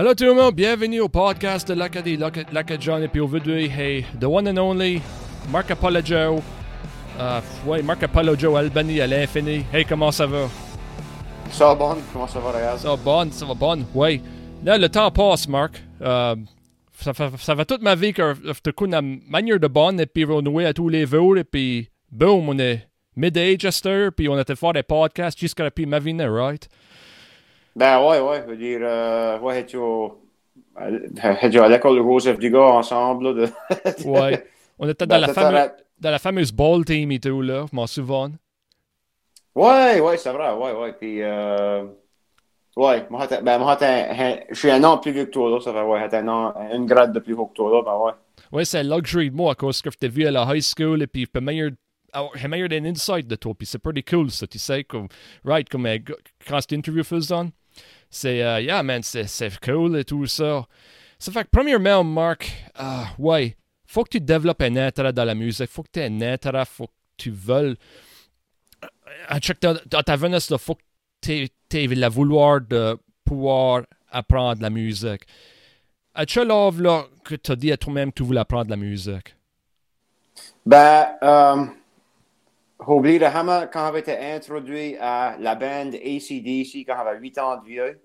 Hello tout le monde, bienvenue au podcast de l'Acadie, l'Acadie et puis aujourd'hui, hey, the one and only, Marc Apollo Uh, ouais, Marc Apollo Joe Albany à l'infini. Hey, comment ça va? Ça va bon, comment ça va, Rayaz? Ça va bon, ça va bon, ouais. Là, le temps passe, Marc. Uh, ça, fait, ça fait toute ma vie que je coup la manière de bonne et puis renouer à tous les jours et puis boom, on est mid-age puis on était faire des podcasts jusqu'à puis ma vie, right? Ben ouais, ouais, je veux dire, euh, ouais, tu à l'école de Joseph Dugas ensemble. de... ouais, on était dans, ben, la fameuse, dans la fameuse ball team et tout, là, je m'en souviens. Ouais, ouais, c'est vrai, ouais, ouais. Puis, euh, ouais, moi, ben, moi, je suis un an plus vieux que toi, là, ça fait, ouais, un an, une grade de plus haut que toi, là, ben ouais. Ouais, c'est luxury de moi, à cause que je t'ai vu à la high school et puis je peux meilleur j'ai meilleur d'un insight de toi, puis c'est pretty cool, ça, tu sais, comme, right, comme euh, quand cette interview faisait, c'est, uh, yeah, man, c'est, cool et tout ça. Ça fait que, premièrement, Marc, uh, ouais, faut que tu développes un intérêt dans la musique, faut que tu aies un intérêt, faut que tu veuilles. Dans ta jeunesse, il faut que tu aies la vouloir de pouvoir apprendre la musique. As-tu là que tu as dit à toi-même que tu voulais apprendre la musique? Ben, euh, Hammer quand j'avais été introduit à la bande ACDC quand j'avais 8 ans de vieux.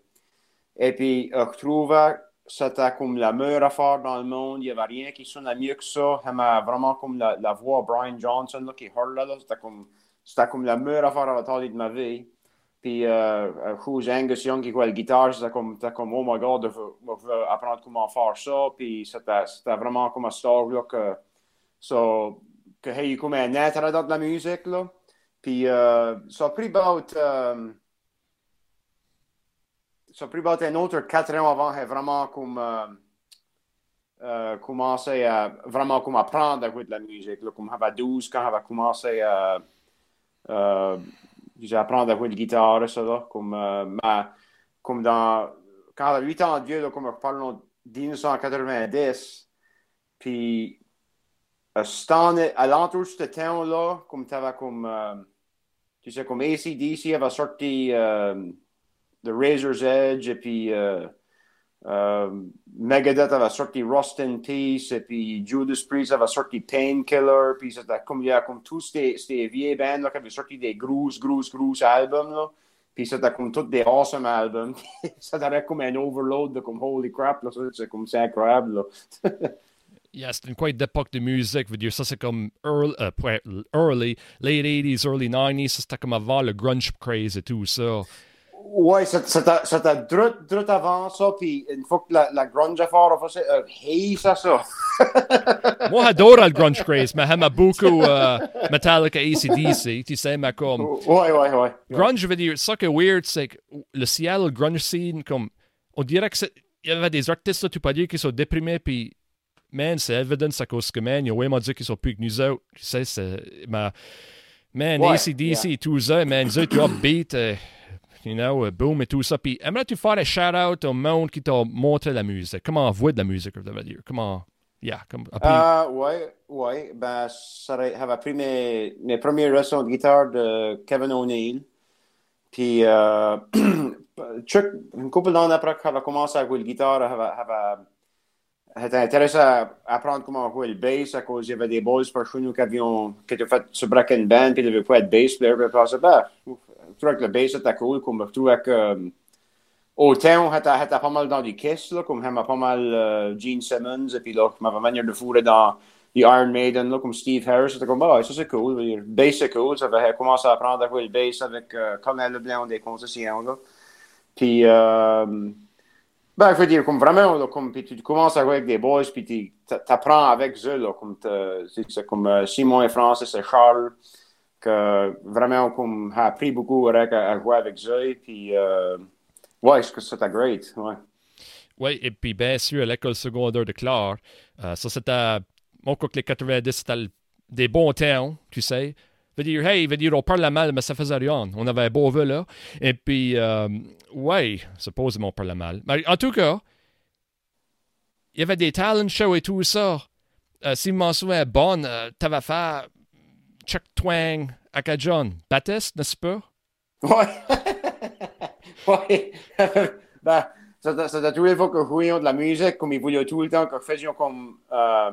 Et puis, je trouvais c'était comme la meilleure affaire dans le monde. Il n'y avait rien qui sonnait mieux que ça. J'aimais vraiment comme la, la voix de Brian Johnson là, qui hurlait. C'était, comme, comme la meilleure affaire à entendu de ma vie. Puis, euh, euh Angus Young qui jouait la guitare, c'était comme, comme, oh my god, je veux, apprendre comment faire ça. Puis, c'était, vraiment comme un story là, que. So, que j'ai eu comme un intérêt dans la musique. Là. Puis euh, ça a pris about, euh, ça a pris about un autre quatre ans avant, j'ai vraiment comme euh, commencé à vraiment comme apprendre à jouer de la musique. Là, comme j'avais 12 quand j'avais commencé à euh, apprendre à jouer de guitare, ça là, comme, ma, comme dans quand j'avais 8 ans de vieux, là, comme je parle de 1990, puis à l'entour de ce temps-là, comme tu avais comme, euh, tu sais, comme ACDC avait sorti euh, The Razor's Edge, et puis euh, Megadeth avait sorti Rust in Peace, et puis Judas Priest avait sorti Painkiller, puis c'était comme, il comme tous ces, ces vieilles bands qui avaient sorti des gros, gros, gros albums, là. Puis c'était comme tous des awesome albums. ça avait comme un overload de comme holy crap, là, c'est comme c'est incroyable. yeah, c'est une quite d'époque de musique. Veux dire, ça, c'est comme early, uh, early, late 80s, early 90s. C'était comme avant le grunge craze et tout ça. Ouais, c'était drut, drut avant ça, puis une fois que la, la grunge a fait, euh, hey, ça, ça. Moi, j'adore le grunge craze, mais j'aime beaucoup uh, Metallica, ACDC, tu sais, mais comme... Ouais, ouais, ouais. Grunge, je veux dire, ça qui est weird, c'est que le Seattle grunge scene, comme, on dirait que il y avait des artistes, tu peux dire, qui sont déprimés, puis man, c'est évident à cause que, man, il y a vraiment dit qu'ils sont plus que nous autres. Tu sais, c'est. Ma, man, ouais, ACDC et tout ça, man, ils ont upbeat, uh, you know, uh, boom et tout ça. Puis, aimerais-tu faire un shout-out au monde qui t'a montré la musique? Comment voir de la musique, je veux dire? Comment. Yeah, comme, uh, ouais, ouais. Ben, j'avais pris mes, mes premières leçons de guitare de Kevin O'Neill. Puis, euh, une couple d'années après que j'avais commencé à jouer la guitare, j'avais J'étais intéressé à apprendre comment jouer le bass à cause il y avait des boys par chez nous qui, avaient, qui étaient fait sur Brack Band, puis ils devaient pas être bass player. Puis je bah, je trouvais que le bass était cool. Comme je trouvais que euh, autant j'étais pas mal dans du Kiss, là, comme j'aimais pas mal euh, Gene Simmons, et puis là, m'avais manière de fourrer dans les Iron Maiden, comme Steve Harris. C'était comme, bah, ça c'est cool. Le bass c'est cool. Ça avait commencé à apprendre à jouer le bass avec euh, Leblanc des concessions. Là. Puis, euh, ben, je veux dire, comme vraiment, là, comme, puis tu commences avec des boys, puis tu apprends avec eux, là, comme, c'est comme euh, Simon et Francis et Charles, que vraiment, comme, a appris beaucoup à, à jouer avec eux, puis, euh, ouais, c'était great, ouais. Oui, et puis bien sûr, à l'école secondaire de Clare, euh, ça c'était, mon que les 90, c'était des bons temps, tu sais veut dire, hey, veut dire, on parle mal, mais ça faisait rien. On avait un beau vœu là. Et puis, euh, ouais, supposément on parle mal. Mais en tout cas, il y avait des talent shows et tout ça. Euh, si je m'en souviens bon, euh, t'avais fait Chuck Twang à John. Baptiste, n'est-ce pas? Ouais. ouais. ben, c'était tous les fois que de la musique, comme ils voulaient tout le temps, que faisions comme. Euh,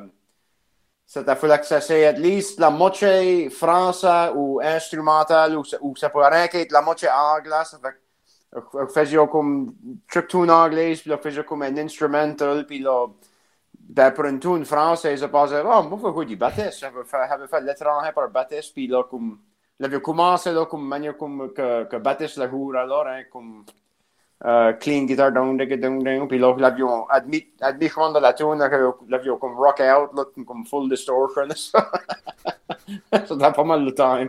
c'était fallait que ça soit at least la moitié français ou instrumental, ou, ou ça pourrait rien qu'être la moitié anglais. Ça fait que faisions comme truc tout en anglais, puis là, faisions comme un instrumental, puis là, ben, pour une tune française, je pensais, oh, moi, faut du Baptiste. J'avais fait, j'avais fait l'étranger par Baptiste, puis là, comme, j'avais commencé là, comme manière comme que, que Baptiste la joue alors, hein, comme, uh, clean guitar down, down, down. Puis là, l'avion, admis, admis de la tune, l'avion comme rock out, là, comme full distortion. ça ça pas mal de temps.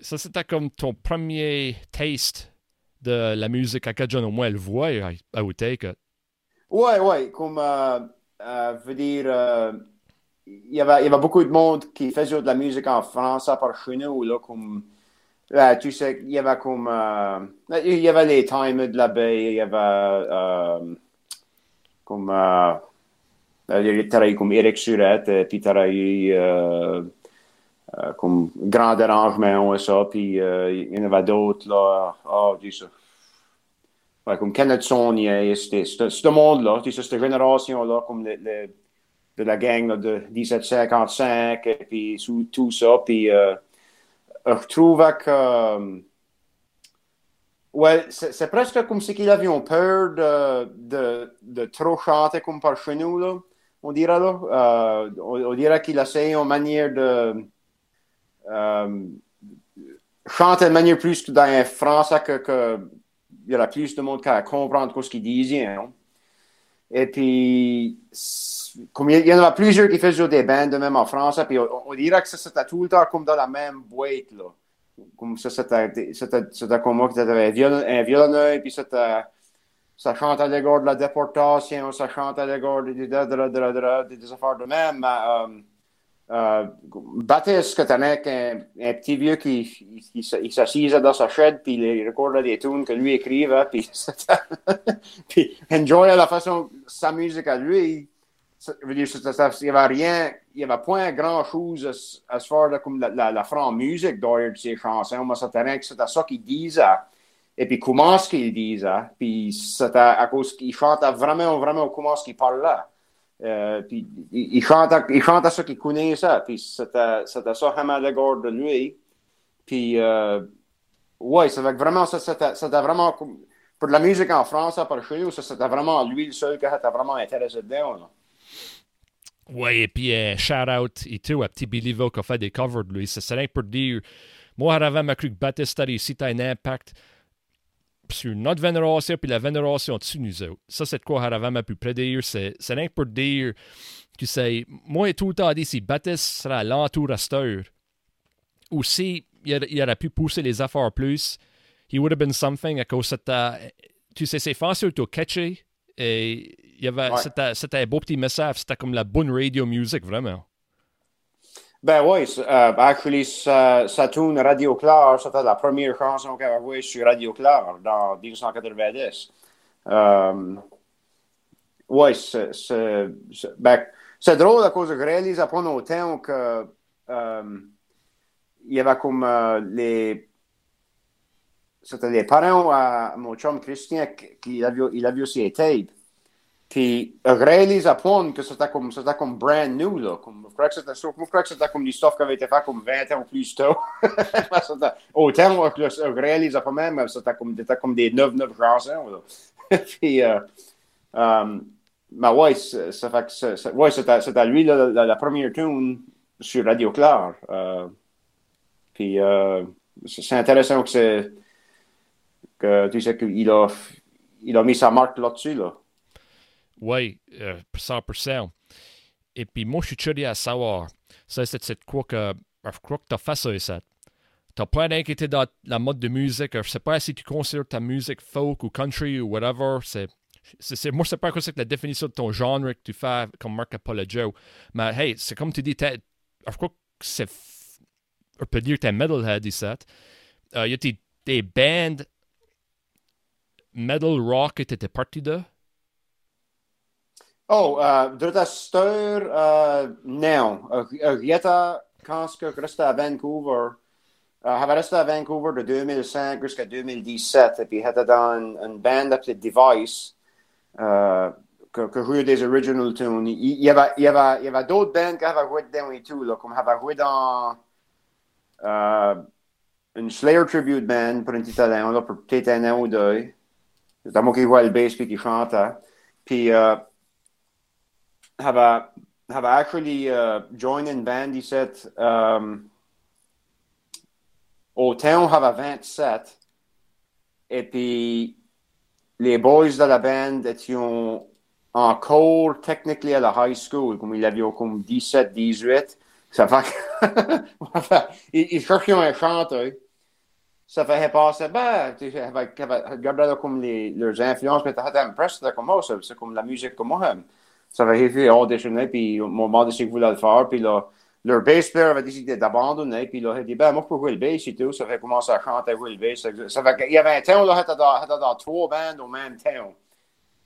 ça, c'était comme ton premier taste de la musique à Cajun, au moins, elle voit à Outtake. Ouais, ouais, comme, euh, euh, veut dire, euh, il y, avait, il y avait beaucoup de monde qui faisait de la musique en français par chez nous, là, comme, euh, tu sais, il y avait comme, euh, il y avait les Times de la baie, il y avait, euh, comme, euh, il y avait comme Eric Surette, puis il y avait comme Grand Arrangement et ça, puis il y en avait d'autres, là, oh, dis ça. Ouais, comme Kenneth Saunier, ce monde-là, cette génération-là, comme le, le, de la gang là, de 1755, et puis tout ça, puis euh, je trouvais que. Ouais, c'est presque comme si qu'ils avaient peur de, de, de, trop chanter comme par chez nous, on dirait. Là. Euh, on, on, dirait qu'ils essaient une manière de. Euh, chanter de manière plus que dans un français que, que il y aura plus de monde qui va comprendre ce qu'ils disaient. Hein. Et puis, comme il y en a plusieurs qui faisaient des bandes même en France, puis on, dirait que c'était tout le temps comme dans la même boîte. Là. Comme ça, c'était comme moi qui avait un, violon, puis ça chante à l'égard de la déportation, ça chante à l'égard des, des, des, affaires de même. Mais, euh, euh, Baptiste, un, un petit vieux qui il, s'assisait dans sa chaise, puis il recordait des tunes que lui écrivait, puis, puis enjoyait la façon, sa musique à lui. Je veux dire, il n'y avait rien, il n'y avait point grand-chose à, se faire comme la, la, la franc musique derrière ses chansons, mais c'était c'était ça qu'il disait. Et puis comment ce qu'il disait, puis c'était à cause qu'il chantait vraiment, vraiment comment ce qu'il parlait. Euh, puis il chante, à, il chante à ceux qui connaissent ça. Puis c'était, c'était ça vraiment l'égard de lui. Puis, euh, ouais, c'était vraiment, ça, c'était, c'était vraiment, pour la musique en France, par chez nous, c'était vraiment lui le seul qui était vraiment intéressé dedans. Là. Ouais, et puis euh, shout-out et tout à Petit Billyville qui a fait des covers de lui. Ça serait pour dire, moi, avant, ma cru que Batista a un impact sur notre vénération puis la vénération dessus nous. Ça, c'est de quoi Haravan m'a pu prédire. C'est rien pour dire tu sais, moi, tout le temps si Baptiste sera l'entour à cette ou si il, aurait pu pousser les affaires plus, he would have been something à cause c'était, tu sais, c'est facile de catcher et il y avait, ouais. c'était, c'était un beau petit message, c'était comme la bonne radio music, vraiment. Ben oui, uh, actually, sa tune Radio Claire, c'était la première chanson qu'elle a jouée sur Radio Claire dans 1990. Um, oui, c'est, c'est, ben, c'est drôle à cause que je réalise après nos temps que um, il y avait comme uh, les c'était les parents à mon chum Christian qui avait, il avait aussi. Puis à point que c'était comme, c'était comme brand new, là. Comme, je crois que c'était, je crois que c'était comme qui avait été fait comme 20 ans plus tôt. Autant que je réalise pas même, c'était comme, c'était comme des 9-9 chansons, là. Puis, euh, mais ouais, ça fait que, ouais, c'était, c'était lui, la, la, première tune sur Radio Claire. Euh, puis, euh, c'est intéressant que c'est, que tu sais qu'il a, il a mis sa marque là-dessus, là. Oui, euh, 100%. Et puis moi, je suis curieux à savoir, ça, c'est quoi que, je crois que tu as fait ça, ça. Tu n'as pas inquiété dans la mode de musique. Je ne sais pas si tu considères ta musique folk ou country ou whatever. C'est, c'est, moi, je sais pas c'est la définition de ton genre que tu fais comme Marc Apollo Mais hey, c'est comme tu dis, je crois que c'est. On peut dire que tu es metalhead, il euh, y a des, des bands metal rock que tu étais parti de? Oh, uh, steur, uh, non. Rieta, quand je restais à Vancouver, uh, j'avais resté Vancouver de 2005 jusqu'à 2017, et puis j'étais dans une, band Device, euh, que, jouait des original tunes. Il, il y avait, il avait, il avait d'autres bands qui avaient joué dedans euh, une Slayer tribute band pour un petit talent, là, pour peut-être un an ou deux. Le bass qui chantait. Puis, euh, avait, avait actually uh, joined in band ici. Um, au on avait 27. Et puis, les boys de la band étaient encore technically à la high school, comme ils avaient comme 17, 18. Ça fait que, ils, ils cherchaient un chanteur. Ça fait passer, ben, avec, avec, comme les, leurs influences, mais t'as impressionné comme moi, c'est comme la musique comme moi. Ça fait fait auditionner, puis au moment de ce voulaient le faire, puis leur bass player avait décidé d'abandonner, puis là, il a dit, ben, moi, pour jouer le bass et tout, ça fait commencer à chanter, jouer le bass. Ça fait qu'il y avait un temps, là, était dans, dans trois bandes au même temps.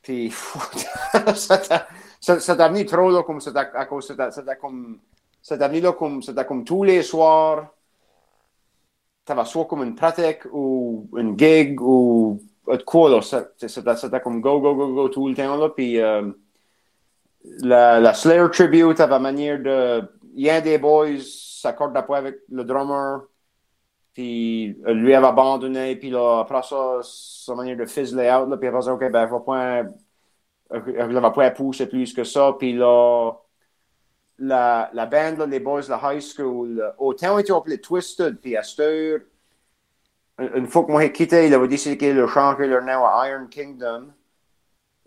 Puis, ça t'a trop, là, comme c'était comme, là, comme, comme tous les soirs, t'avais soit comme une pratique ou une gig ou quoi, là, c'était comme go, go, go, go tout le temps, là, puis euh, la, la Slayer Tribute avait manière de il y a un des boys s'accorde d'après avec le drummer, puis lui avait abandonné, puis là, après ça, sa manière de fizzler out, là, puis après ça, OK, ben, il va pas, il va pas pousser plus que ça, puis là, la, la band, là, les boys de la high school, autant ils ont appelé Twisted, puis à cette une fois que moi j'ai quitté, il avait décidé qu'il allait changer leur nom à Iron Kingdom.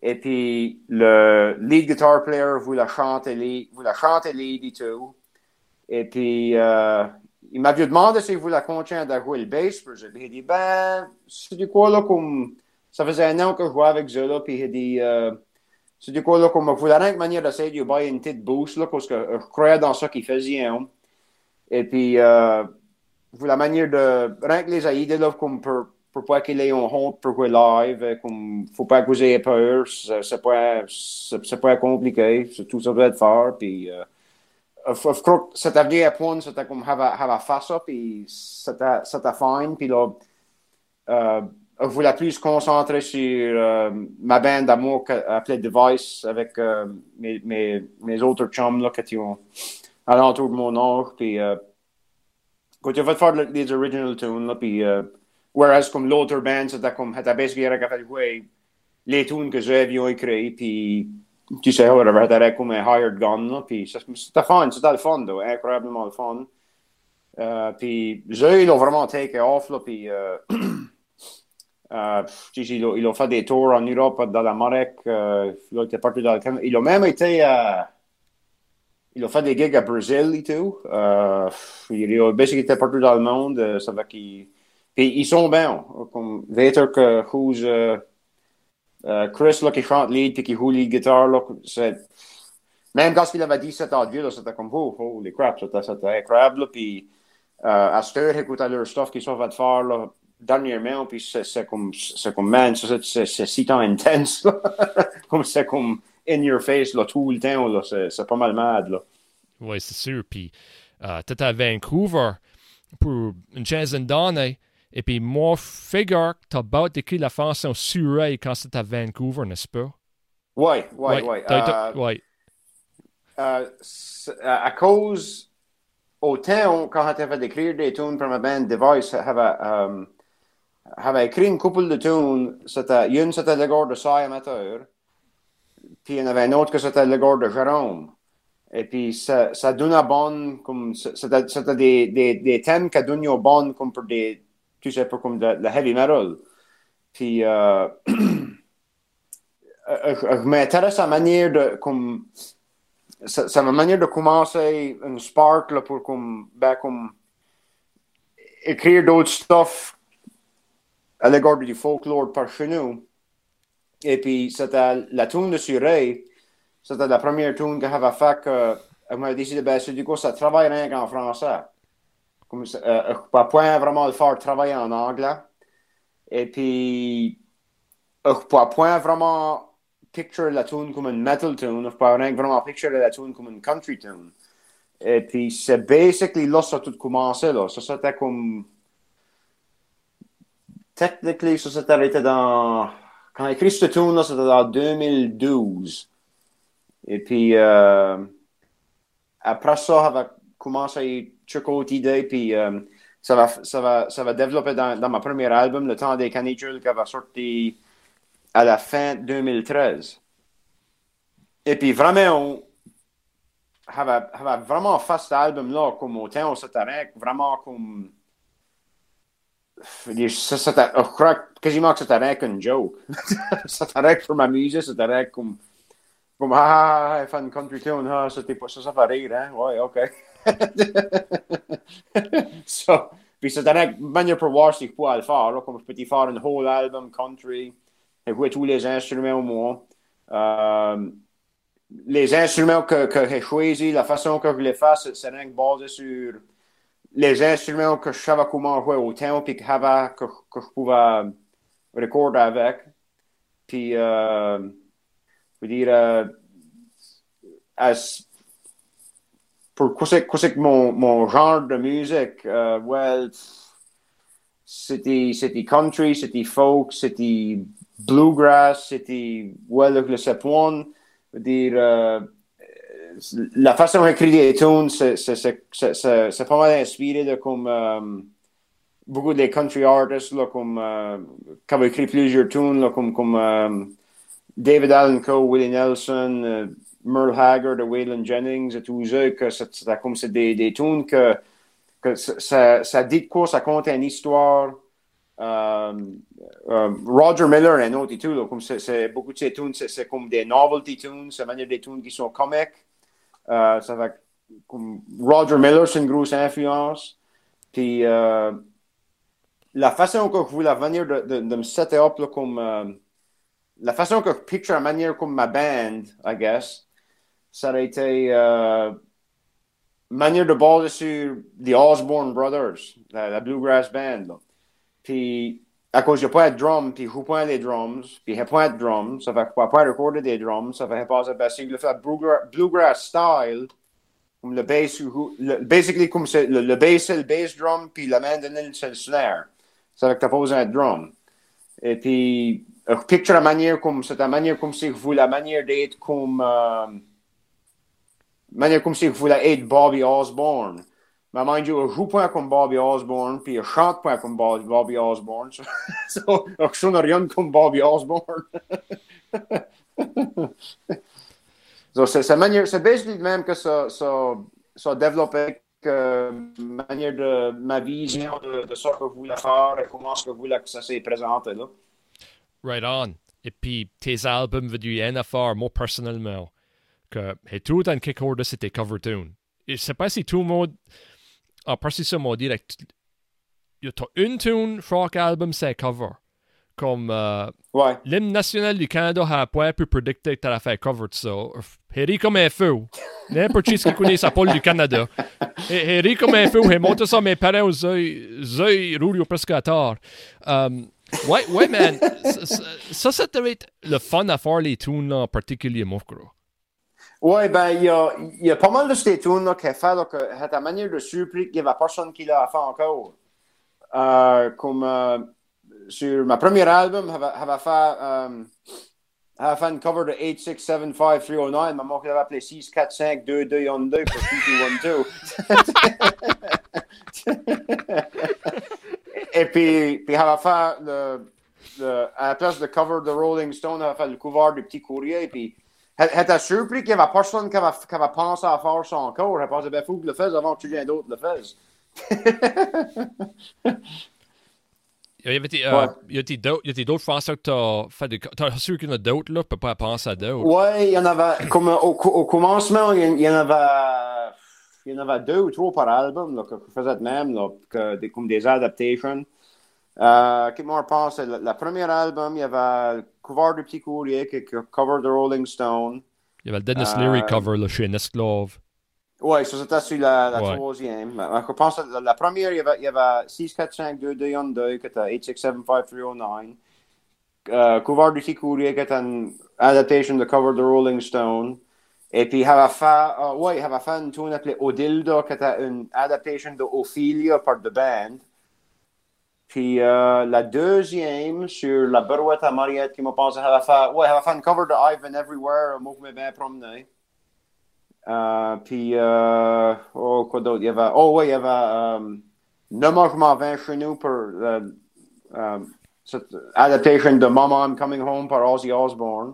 Et puis, le lead guitar player voulait chanter lead, voulait chanter lead et tout. Et puis, euh, il m'avait demandé s'il voulait continuer à jouer le bass. Puis j'ai dit, ben, c'est du quoi, là, comme, ça faisait un an que je jouais avec Zola, puis il dit, euh, c'est du quoi, là, comme, je voulais rien manière d'essayer de bailler une petite boost, là, parce que je croyais dans ça qu'il faisait, hein. Et puis, euh, je voulais la manière de, rien que les aider, là, comme, pour, pour pas qu'il ait honte pour jouer live, comme, faut pas que vous ayez peur, c'est pas, c'est pas compliqué, tout ça doit être fort, puis, euh, of course, c'était venu à point, c'était comme avoir face up, puis c'était, c'était fine, puis là, euh, je voulais plus concentrer sur euh, ma bande d'amour appelée Device avec euh, mes, mes, mes, autres chums là, qui étaient alentour de mon âge, puis euh, quand tu vas faire les original tunes, puis euh, whereas comme l'autre band, c'était comme, c'était basically fait jouer les tunes que j'avais écrites, puis tu sais, whatever, t'avais comme un hired gun, là, puis c'était fun, c'était le fun, là, incroyablement le fun. Puis, ils ont vraiment take off, là, puis, euh, ils, ont, ont fait des tours en Europe, dans l'Amérique, euh, ils ont. Ils ont même été. Ils ont fait des gigs à Brésil et ils ont basically été partout dans le monde. Ça va qu'ils. Puis ils sont bien. Comme Vater que who's euh, Chris là, qui chante lead puis qui joue lead guitare, là, même quand il avait 17 ans vieux, c'était comme, oh, holy crap, c'était incroyable. Puis euh, à cette heure, écouter leur stuff qu'ils sont fait faire là, dernièrement, puis c'est comme, c'est comme, man, c'est si intense, comme c'est comme in your face là, tout le temps, c'est pas mal mad. Là. Oui, c'est sûr. Puis, euh, tu à Vancouver pour une quinzaine d'années. Et puis, moi, figure que tu as about écrit la chanson Surrey quand c'était à Vancouver, n'est-ce pas? Oui, oui, oui. Oui. À cause, au temps, quand tu avais écrit des tunes pour ma band Device, j'avais um, écrit une couple de tunes. C'était, une, c'était le gars de Sai Amateur. Puis il y en avait un autre que c'était le gars de Jérôme. Et puis, ça, ça donnait bonne, comme, c'était, c'était des, des, des thèmes qui donnaient bonne, comme pour des, tu sais, pour comme le heavy metal. Puis, euh, je m'intéresse à la manière de, comme, c'est ma manière de commencer un spark là, pour comme, ben, comme, écrire d'autres stuff à l'égard du folklore par chez nous. Et puis, c'était la tune de Surrey, c'était la première tune que j'avais fait que, je m'avais décidé, ben, c'est du coup, ça travaille rien qu'en français comme euh, pas point vraiment le faire travailler en anglais. Et puis, pas point vraiment picture la tune comme une metal tune, pas vraiment picture la tune comme une country tune. Et puis, c'est basically là ça a tout commencé, là. Ça, c'était comme. Technically, ça s'est arrêté dans quand j'ai écrit ce tune-là, c'était en 2012. Et puis, euh, après ça, j'avais commencé autre idée, puis euh, ça, va, ça, va, ça va développer dans, dans ma premier album, Le temps des canicules, qui va sortir à la fin 2013. Et puis, vraiment, j'avais, j'avais vraiment fait cet album-là comme au temps où c'était vraiment comme ça, je crois quasiment que c'était qu'un joke. c'était pour m'amuser, c'était comme, comme, ah, ah, ah, une country tune, ah, pas ça, ça fait rire, hein, ouais, ok. So, puis c'était une manière pour voir je pouvais le faire, là, comme je peux faire un whole album country, jouer tous les instruments au moins. Euh, les instruments que, que j'ai choisis, la façon que je les fais, c'est basé sur les instruments que je savais comment jouer au temps, puis que, que, que je pouvais recorder avec. Puis, euh, dire, euh, as, pour quoi c'est mon, mon genre de musique, euh, well, c'était, c'était country, c'était folk, c'était bluegrass, c'était, well, le veux dire, euh, la façon d'écrire des tunes, c'est pas mal inspiré de comme euh, beaucoup de country artists, là, comme, euh, qui ont écrit plusieurs tunes, là, comme, comme euh, David Allen Coe, Willie Nelson, euh, Merle Haggard, Waylon Jennings, et tout ça, que c'est comme c'est des, des tunes que, que ça, ça dit quoi, ça compte une histoire. Euh, euh, Roger Miller, un autre et tout, là, comme c'est beaucoup de ces tunes, c'est comme des novelty tunes, c'est manière des tunes qui sont comiques. Euh, ça va comme Roger Miller, c'est une grosse influence. Puis la façon que je voulais venir de, de, de me setter up là, comme la façon que je picture la manière comme ma band, I guess, ça aurait été euh, manière de baser sur The Osborne Brothers, la, Bluegrass Band. Là. Puis à cause a pas de drums, puis je pas les drums, puis a pas de drums, ça fait que je pas recorder des drums, ça fait pas ça si le fait bluegrass style, comme le bass, le, basically comme c'est le, le bass c'est le bass drum, puis la mandoline c'est le snare. Ça fait que t'as besoin de drum. Et puis, je picture la manière comme, c'est la manière comme si vous, la manière d'être comme, euh, manière comme si vous voulez être Bobby Osborne. Mais mind you, je joue pas comme Bobby Osborne, puis je chante pas comme Bobby Osborne. so, je sonne rien comme Bobby Osborne. so, c'est manière, c'est basically même que ça, ça, ça développé que manière de ma vision de, de ce que je voulais faire et comment ce que je voulais que ça s'est présenté là. Right on. Et puis tes albums du NFR, moi personnellement, que tout un kick order c'était cover tune. Je sais pas si tout le monde a parti ça il y a une tune rock album c'est cover. Comme euh, ouais. l'hymne national du Canada a pas pu prédicter que t'allais faire cover de ça. Harry comme un feu. N'importe qui qui connaît sa pole du Canada. Harry comme un feu il monte ça mes parents aux yeux yeux roulent presque à tard um, ouais ouais man. Ça ça ça être le fun à faire les tunes en particulier mon gros oui, ben, il y a, a pas mal de ces tunes qui fait que c'est la manière de surpris qu'il n'y a personne qui l'a fait encore. Euh, comme euh, sur ma premier album, j'avais fait, euh, fait une cover de 8675309, ma mère avait appelé 6452212 pour 2212. Et puis, puis j'avais fait le, le, à la place de cover de Rolling Stone, j'avais fait le couvert du petit courrier, puis Hätte surpris qu'il n'y avait personne qui avait, qui pensé à faire ça encore. Je pensais, ben, faut que le fasse avant que quelqu'un d'autre le fasse. Il y avait euh, ouais. d'autres Français que tu as fait des. Tu as sûr qu'il y en a d'autres, là, tu peux pas penser à d'autres. Oui, il y en avait. Comme au, au commencement, il y en avait. Il y en avait deux ou trois par album là, que je faisais de même, là, que, des, comme des adaptations. Euh, Qu'est-ce que je pense? Le, le premier album, il y avait cover du petit courrier, qui cover de Rolling Stone. Il y avait le Dennis Leary euh, cover là, chez Nestlove. Oui, ça c'était sur la, la ouais. troisième. Je pense que la, la, première, il y avait, il y avait 6, 4, 5, 2, 2, 1, 2, qui était 8, 6, 7, 5, 3, 9. Uh, cover du petit courrier, qui était une adaptation de cover de Rolling Stone. Et puis, il avait fait, uh, ouais, il avait fait une tune appelée Odilda, qui était une adaptation de Ophelia par The Band. Puis euh, la deuxième, sur la Barouette à Mariette, qui m'a pensé, elle va faire, ouais, elle va faire une cover de Ivan Everywhere, moi m'ai bien promené. Euh, puis, euh, oh, quoi d'autre? Il y avait, oh, ouais, il y avait Ne mange m'en vin chez nous pour cette adaptation de Mama I'm Coming Home par Ozzy Osbourne.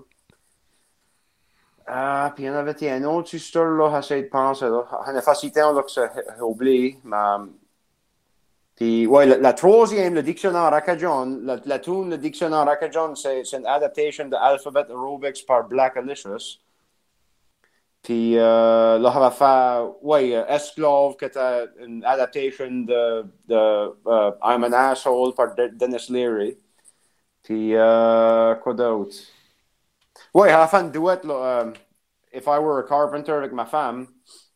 Puis il y en avait un autre histoire, là, j'essaie de penser, là. On a facilité, que j'ai oublié, mais... Ouais, la, troisième, le dictionnaire Rakajon, la, le dictionnaire c'est une adaptation de Alphabet Aerobics par Black Alicious. Puis, euh, là, euh, Esclave, une adaptation de, euh, I'm an Asshole par De- Dennis Leary. Puis, euh, quoi d'autre? Ouais, on va faire une euh, If I Were a Carpenter avec ma femme,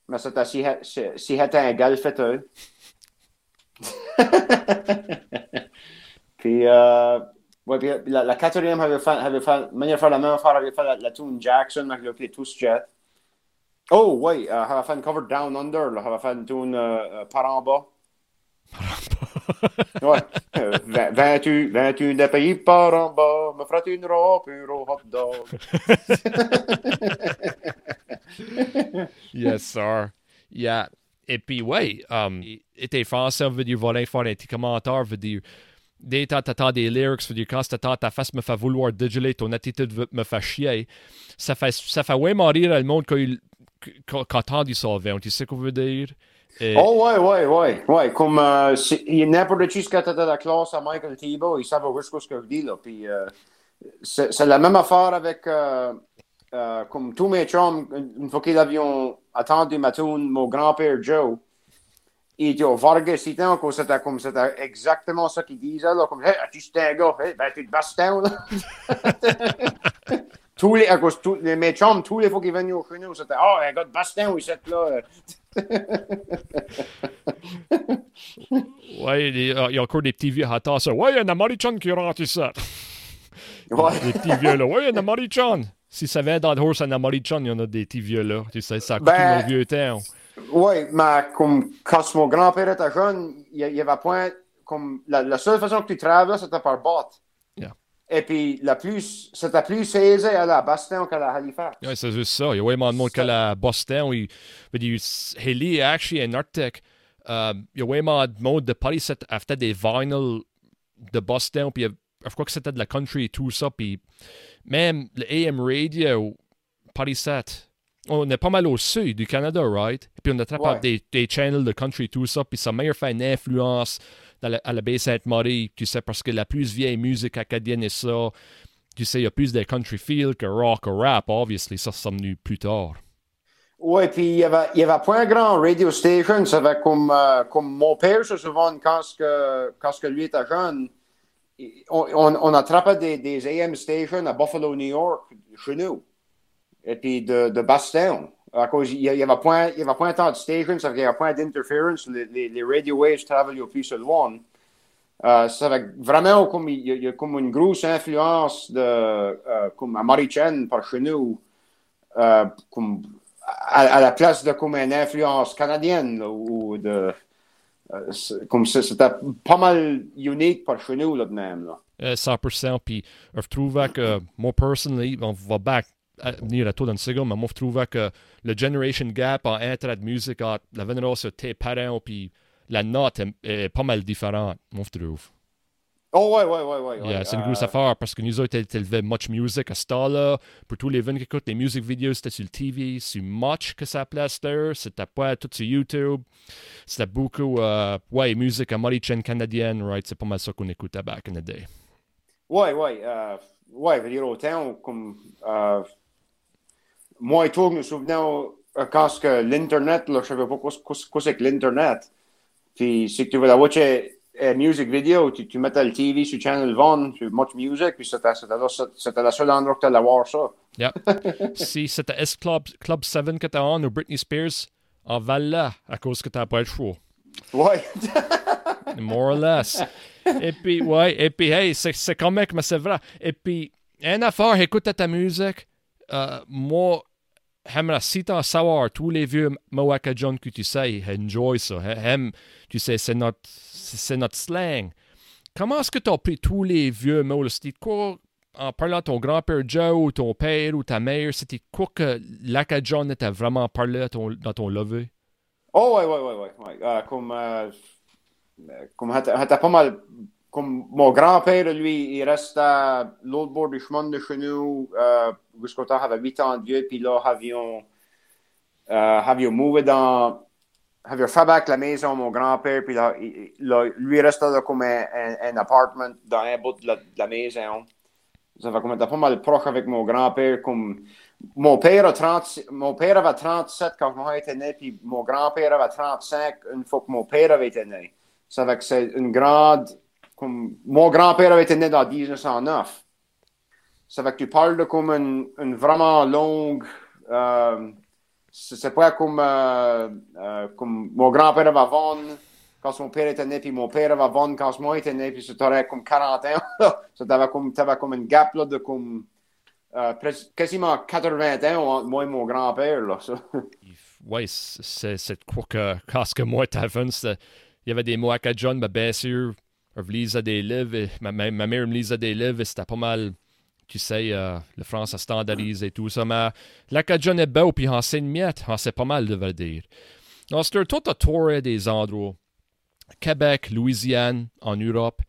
mais c'était si, si, si. puis, euh, ouais, puis la, la quatrième avait fait, avait fait, manière de faire la même affaire, avait fait la, la tune Jackson, avec les tous jet. Oh, ouais, euh, elle avait fait une cover Down Under, là, elle avait fait une tune euh, euh, par en bas. ouais, euh, vingt- 28, 21 des pays par en bas, me feras une robe, un hot dog. Yes, sir. Yeah. Et puis, ouais, um, tes français, veut dire, voilà, faire un petit commentaire, veut dire, dès que t'attends des lyrics, veut dire, quand t'attends ta face me fait vouloir dégeler, ton attitude me fait chier, ça fait, ça fait vraiment rire le monde quand il, quand, quand t'entend du solvant, tu sais ce qu'on veut dire? Oh, ouais, ouais, ouais, ouais, comme, euh, n'importe qui qui était dans la classe à Michael Thibault, il savait juste ce que je dis, là, puis euh, c'est la même affaire avec, euh, euh, comme tous mes chums, une fois qu'ils avaient attendu ma tune, mon grand-père Joe, il dit, oh, Vargas, c'était comme c'était comme c'était exactement ça qu'il disait, là, comme, hey, tu es un gars, hey, ben, tu te basses down, là. tous les, à cause, tous les, mes chums, tous les fois qu'ils venaient au chez nous, c'était, oh, un gars de Bastin, il est là. Ouais, il y a il y a encore des petits vieux à ça. Ouais, il y a un qui rentre ça. Ouais. Des petits vieux là. Ouais, il y a un. Si ça vient dans le horse, un Amari-chan, il y en a des petits vieux là. Tu sais, ça a coûté Ben- nos vieux temps. Oui, mais comme quand mon grand-père était jeune, il y y avait point comme la, la seule façon que tu travailles, c'était par botte. Yeah. Et puis la plus c'était plus aisé à la Boston qu'à la Halifax. Ouais, c'est juste ça. Il y a vraiment de monde qui à Boston. Il veut dire, Haley, actually, en Arctic, euh, il y a vraiment de monde de Paris qui a fait des vinyles de Boston. Puis, je crois que c'était de la country et tout ça. Puis, même le AM Radio, Paris 7, on est pas mal au sud du Canada, right? Puis, on attrape Ouais. des, des channels de country et tout ça. Puis, ça m'a fait une influence dans la- à la baie Sainte-Marie, tu sais, parce que la plus vieille musique acadienne est ça. Tu sais, il y a plus de country feel que rock ou rap, obviously. Ça, c'est venu plus tard. Oui, puis il y avait, y avait pas un grand radio station, ça avait comme, euh, comme mon père se souvent quand que, quand que lui était jeune, on, on, attrapait des, AM stations à Buffalo, New York, chez nous. Et puis de, de Boston. À cause, il y avait avait point de stations, ça fait qu'il y avait point d'interference, les, les, radio waves travaillent au plus loin. Ça fait vraiment comme, y a, comme une grosse influence de, euh, comme à Marichen par chez nous, euh, comme, à, la place de comme une influence canadienne, ou de, comme ça, c'était pas mal unique par chez nous, là, de même, là. Euh, 100%. Puis, je trouve que, moi, personnally, on va back à venir à toi dans une seconde, mais moi, je trouve que le generation gap en entre la musique, entre la vénération de tes parents, puis la note est, est pas mal différente, moi, je trouve. Oh, ouais, ouais, ouais, ouais. Yeah, ouais, c'est une euh, grosse affaire parce que nous autres, élevé much music à ce temps-là. Pour tous les jeunes qui écoutent les music videos, c'était sur le TV, sur Much que ça place there. C'était pas tout sur YouTube. C'était beaucoup, euh, ouais, musique américaine, canadienne, right? C'est pas mal ça qu'on écoutait back in the day. Ouais, ouais, euh, ouais, je veux dire, autant comme, euh, moi et toi, nous souvenons euh, quand l'Internet, là, je savais pas quoi, c'est que l'Internet. Puis, c'est que tu voulais watcher une music video, tu, tu mettais le TV sur Channel 1, sur Much Music, puis c'était, le seul endroit que tu allais voir ça. Yeah. si c'était S Club, Club 7 que t'as on ou Britney Spears, en là à cause que t'as pas le choix. Ouais. More or less. Et puis, ouais, et puis, hey, c'est, comique, mais c'est vrai. Et puis, une affaire, écoute ta musique. Euh, moi, si t'en savoir tous les vieux Mawaka John que tu sais, enjoy ça. Aime, tu sais, c'est notre, c'est, notre slang. comment est-ce que tu as pris tous les vieux mots? C'était quoi, en parlant de ton grand-père Joe ou ton père ou ta mère, c'était quoi que l'Acadian était vraiment parlé dans ton lever? Oh, oui, oui, oui. Ouais. Uh, comme, uh, comme t'as pas mal. Comme mon grand-père, lui, il reste à l'autre bord du chemin de chez nous, uh, jusqu'au temps, avait 8 ans de vieux, puis là, avions, uh, avions mouvé dans. Avions fabriqué la maison, mon grand-père, puis là, il, là, lui, restait comme un, un, appartement dans un bout de la, maison. Ça va comme pas mal proche avec mon grand-père, comme mon père, a 30, mon père avait 37 quand moi j'étais né, puis mon grand-père avait 35 une fois que mon père avait été né. Ça fait que c'est une grande. Comme, mon grand-père avait été né dans 1909. Ça fait que tu parles de comme une, vraiment longue. Euh, c'est pas comme, euh, euh, comme mon grand-père avait vendu quand son père était né, puis mon père avait vendu quand moi j'étais né, puis c'était comme 40 ans. ça t'avait comme, comme une gap là, de comme euh, quasiment 80 ans entre moi et mon grand-père. Oui, c'est quoi que quand que moi, t'avais, il y avait des mots à John, mais bien sûr, je lisais des ma, mère me lisait des livres, et c'était pas mal, tu sais, euh, le français standardisé et tout ça, mais la John est beau, puis enseigne miette, c'est pas mal, de dire. Donc, c'est tout tour des endroits. Québec, Louisiane, en Europe,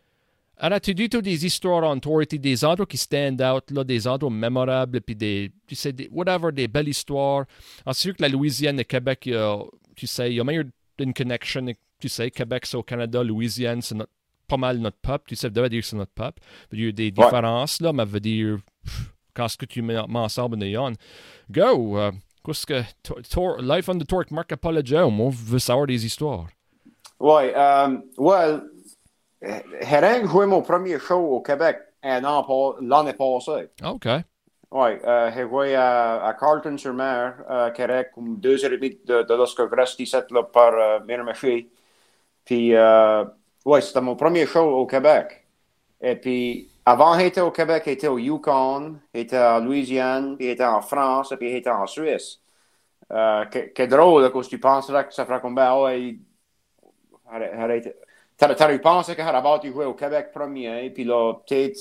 alors, tu dis toutes des histoires en toi, des endroits qui stand out, là, des endroits mémorables, puis des, tu sais, whatever, des belles histoires. Ensuite, que la Louisiane et Québec, tu sais, il y a même une connection, tu sais, Québec, c'est au Canada, Louisiane, c'est pas mal notre peuple, tu sais, devait dire que c'est notre peuple. Il y a des différences, là, mais veut dire, quand ce que tu mets ensemble, néon, go! Uh, Qu'est-ce que, Life on the Torque marque pas le jeu, je veux savoir des histoires. Oui, um, well, Herring mon premier show au Québec l'année passée. OK. Oui, euh, j'ai joué à, à Carleton-sur-Mer, euh, Québec, comme deux heures et demie de, de je reste ici là, par euh, Miramachi. Puis, euh, oui, c'était mon premier show au Québec. Et puis, avant, j'étais au Québec, j'étais au Yukon, j'étais en Louisiane, puis j'étais en France, et puis j'étais en Suisse. Euh, que, drôle, quand tu penserais que ça ferait ben, ouais, arrête, T'aurais pensé que Harabat jouait au Québec premier, puis là, peut-être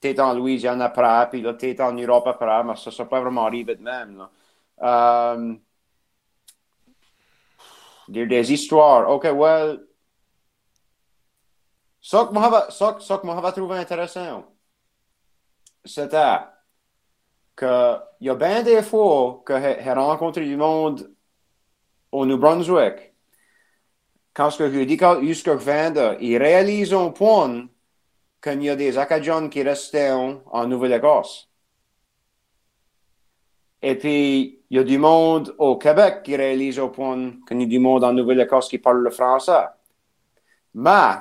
t'es en Louisiane après, puis là, t'es en Europe après, mais ça ne pas vraiment arrivé de même. Là. Um, dire des histoires. OK, well. Ce que moi, j'avais trouvé intéressant, c'était qu'il y a bien des fois que j'ai rencontré du monde au New Brunswick quand que je dis jusqu'à vendre, ils réalisent un point qu'il y a des Acadiens qui restaient en Nouvelle-Écosse. Et puis, il y a du monde au Québec qui réalise au point qu'il y a du monde en Nouvelle-Écosse qui parle le français. Mais,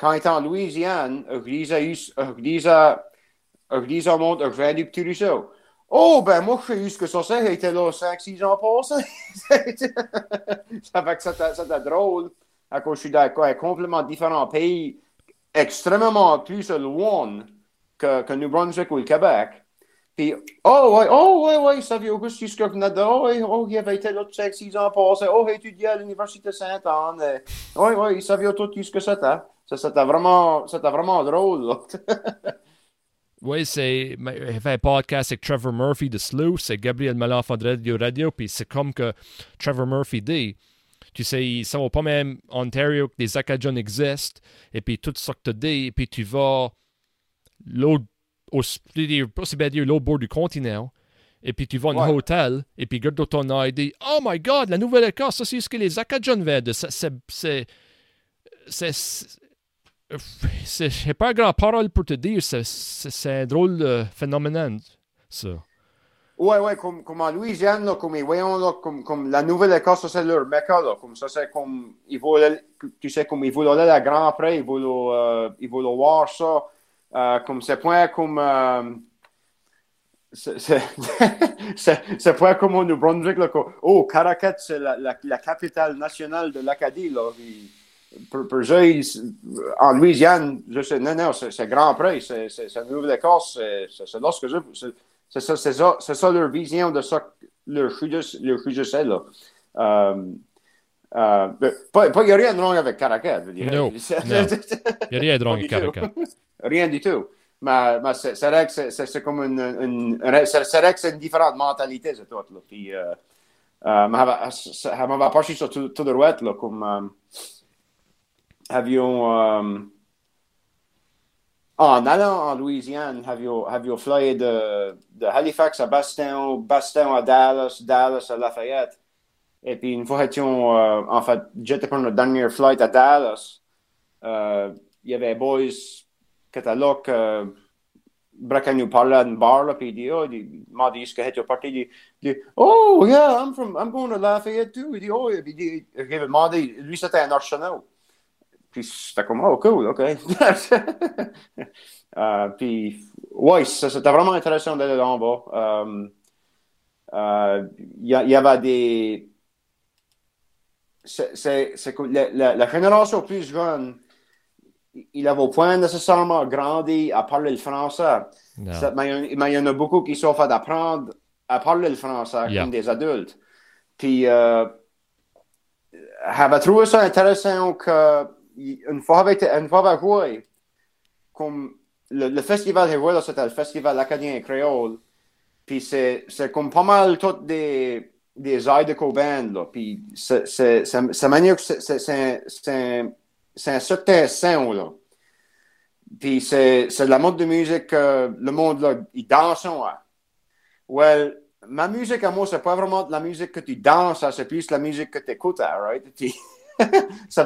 quand j'étais en Louisiane, monde, je viens du Petit Ruisseau. Oh, ben moi, je sais ce que ça c'est, j'étais là 5-6 ans passés. ça fait que c'était drôle à cause je suis d'accord, un complètement différent pays, extrêmement plus loin que, que New Brunswick ou le Québec. Puis, oh, ouais, oh, ouais, ouais, ça vient Auguste ce que venait de, oh, ouais, oh, il avait été là 5-6 ans passés, oh, il étudié à l'Université Sainte-Anne. Oui, oui, il savait tout ce que c'était. Ça, c'était vraiment, c'était vraiment drôle, Oui, c'est. Il fait un podcast avec Trevor Murphy de Slew, c'est Gabriel Malenfant de Radio Radio, puis c'est comme que Trevor Murphy dit tu sais, ils savent pas même Ontario que des Acadiens existent, et puis tout ça que tu dis, et puis tu vas l'autre, bien dire l'autre bord du continent, et puis tu vas à un hôtel, et puis regarde ton œil et Oh my god, la Nouvelle-Écosse, ça c'est ce que les Acadiens vendent. C'est. J'ai pas grand parole pour te dire, c'est un drôle phénomène, ça. Ouais, ouais, comme, comme en Louisiane, là, comme, voyons, là, comme, comme la Nouvelle-Écosse, c'est leur mecca, là, comme ça, c'est comme, ils veulent, tu sais, comme ils veulent aller à Grand Prix, ils veulent, euh, ils veulent voir ça, euh, comme c'est point comme, euh, c'est point comme au New Brunswick, là, oh, Caracat, c'est la, la, la, capitale nationale de l'Acadie, là, en Louisiane, je sais, non, non, c'est Grand Prix, c'est Nouvelle-Écosse, c'est lorsque je, c'est ça, c'est ça, ça leur vision de ça, leur sujet, leur là. Euh, Euh, pas, il n'y a rien de wrong avec Caracat. Non, il n'y a rien de wrong avec Caracat. Rien du tout. Mais, mais c'est vrai que c'est comme une, une c'est vrai que c'est une différente mentalité, c'est tout. Là. Puis, euh, euh, mais ça m'a pas sur tout, tout droit, là, comme euh, avions en allant en Louisiane, avions, avions flyé de, de Halifax à Baston, Baston à Dallas, Dallas à Lafayette. Et puis une fois étions, euh, en fait, j'étais pour notre dernière flight à Dallas. Euh, il y avait boys catalogue euh, Bracken nous parlait à bar là, puis il dit, oh, il m'a dit, ce que tu parti, il dit, oh, yeah, I'm from, I'm going to Lafayette too. Il dit, oh, il dit, il m'a demandé, lui, c'était un arsenal. Puis c'était comme, oh, cool, OK. euh, puis, ouais, c'était vraiment intéressant d'aller là-bas. Euh, euh, il y, y, avait des. C'est que la, la, la, génération plus jeune, il avait point nécessairement grandi à parler le français. mais, il y en a beaucoup qui sont fait d'apprendre à parler le français yeah. comme des adultes. Puis, euh, j'avais trouvé ça intéressant que une fois avec joué, comme le, le festival joué, c'était le festival acadien créole. Puis c'est, comme pas mal toutes des, des de là. Puis c'est, manière que c'est, un certain son. Puis c'est, la mode de musique que le monde, là, ils dansent, hein. Well, ma musique à moi, c'est pas vraiment de la musique que tu danses, c'est plus la musique que tu écoutes, hein, right? Ça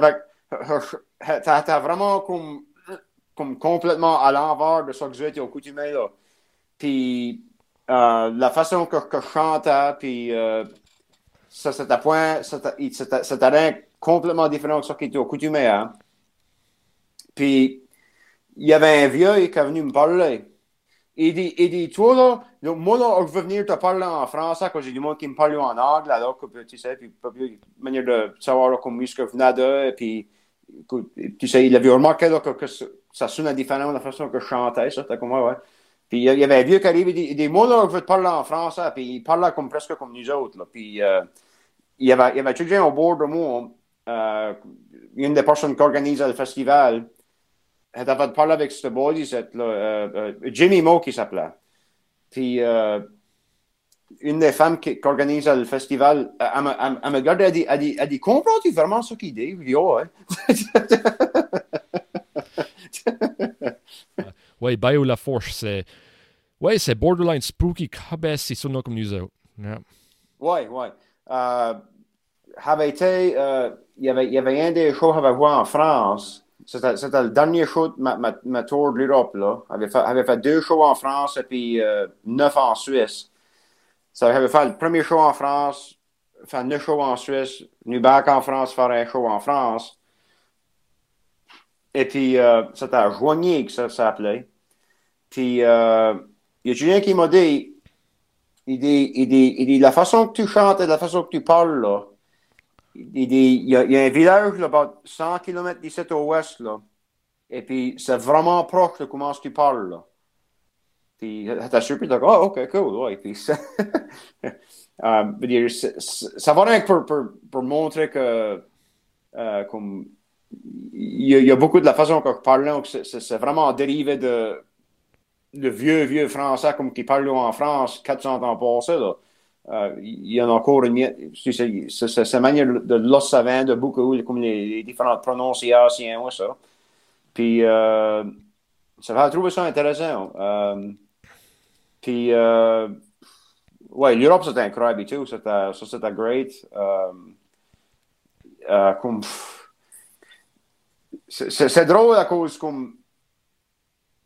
t'as vraiment comme, comme complètement à l'envers de ce que j'ai au coutumier là. Puis euh, la façon que, que je chante, puis euh, ça à point, c'est un complètement différent de ce qui était au coutumier. Hein. Puis il y avait un vieux qui est venu me parler. Il dit, il dit, toi là, moi là, je veux venir te parler en français, quand j'ai du monde qui me parle en anglais, alors que tu sais, puis manière de savoir comment ce que je venais de, et puis tu sais, il avait remarqué là, que, que, ça sonnait différemment de la façon que je chantais, ça, comme moi, ouais. Puis il y avait un vieux qui dit, il dit moi, là, je veux parler en français, puis il parlait comme, presque comme nous autres, là. Puis euh, il y avait, il y avait au bord de moi, euh, une des personnes qui organisait le festival, elle avait parlé avec ce boy, là, euh, euh, Jimmy Mo qui s'appelait. Puis une des femmes qui, qui organise le festival, elle, elle, elle, elle me regarde, elle dit, elle dit, elle dit comprends-tu vraiment ce qu'il dit? Je dis, oh, ouais. ouais, Bio La Force, c'est. Ouais, c'est borderline spooky, c'est sonore comme nous autres. Yeah. Ouais, ouais. Euh, avait été, euh, il, y avait, il y avait un des shows que j'avais vu en France. C'était, le dernier show de ma, ma, ma tour de l'Europe. J'avais fait, avait fait deux shows en France et puis euh, neuf en Suisse. Ça avait fait le premier show en France, faire neuf shows en Suisse, venu back en France, faire un show en France. Et puis, euh, c'était à Joigny que ça s'appelait. Puis, euh, il y a Julien qui m'a dit, il dit, il dit, il dit, la façon que tu chantes et la façon que tu parles, là, il dit, il y a, il y a un village, là, about 100 km d'ici au ouest, là. Et puis, c'est vraiment proche de comment tu parles, là. T'as surpris, t'as oh, ok, cool, ouais. Dire, ça va rien pour, pour, pour montrer que, comme, il y, a, beaucoup de la façon que je parle, c'est vraiment dérivé de le vieux, vieux français comme qui parle en France 400 ans passés, là. Il y en a encore une, c'est cette manière de l'os savant de beaucoup, comme les, différentes prononciations, ça. Puis, euh, ça va trouver ça intéressant. Euh, puis, euh, ouais, l'Europe, c'était incroyable et tout. C'était, ça, c'était great. Euh, euh, comme, c'est, drôle à cause, comme,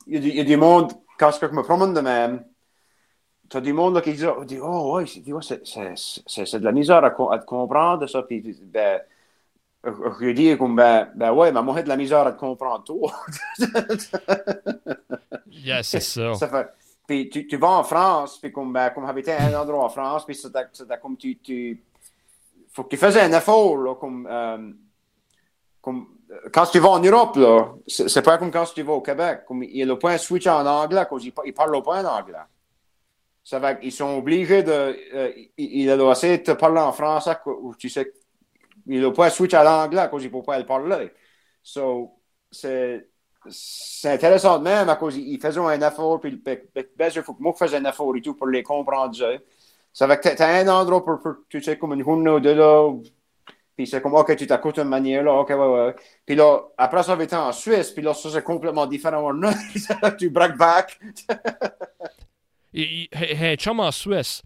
il y, y, a du monde, quand je me promène de même, tu as du monde là, qui dit, oh, ouais, c'est, de la misère à, à comprendre, ça. Puis, ben, je dis comme, ben, ben ouais, mais moi, j'ai de la misère à te comprendre, toi. yeah, c'est ça. ça fait, puis tu, tu, vas en France, puis comme, ben, comme habiter un endroit en France, puis c'est comme tu, tu faut que tu fasses un effort, là, comme, euh, comme, quand tu vas en Europe, là, c'est pas comme quand tu vas au Québec, comme, il y a le point switch en anglais, parce qu'il il parle au point en anglais. Ça va, ils sont obligés de, euh, il, il doit essayer de te parler en français, où tu sais, il n'a pas switch à l'anglais à cause qu'il ne peut pas le parler. So, c'est intéressant même à cause qu'il faisait un effort, puis faut que moi fasse un effort et tout pour les comprendre. Ça va que tu as un endroit pour, pour, tu sais, comme une journée de là, puis c'est comme, OK, tu t'écoutes une manière, là, OK, ouais. Puis là, après ça, été en Suisse, puis là, ça, c'est complètement différent. tu break back. et, hey, chum en Suisse,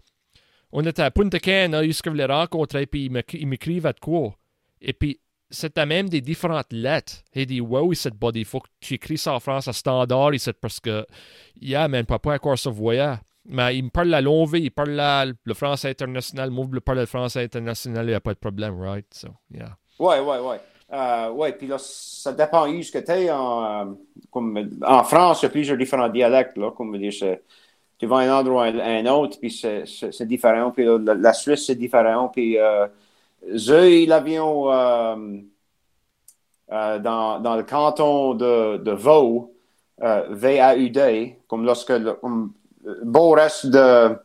on était à Punta Cana, il se rencontrer, puis il m'écrivait de quoi. Et puis, c'était même des différentes lettres. Il dit, wow, il dit, body, il faut que tu écris ça en France à standard, il parce que, yeah, man, papa encore se voyait. Mais il me parle la longue il parle la, le français international, moi, je parle le français international, il n'y a pas de problème, right? So, yeah. Ouais, ouais, ouais. Euh, ouais, puis là, ça dépend où ce que tu es. En, comme, en France, il y a plusieurs différents dialectes, là, comme dire, tu vas à un endroit à un autre, puis c'est différent. Puis la, Suisse, c'est différent. Puis euh, j'ai l'avion euh, euh, dans, dans, le canton de, de Vaud, euh, VAUD, comme lorsque le comme, beau reste de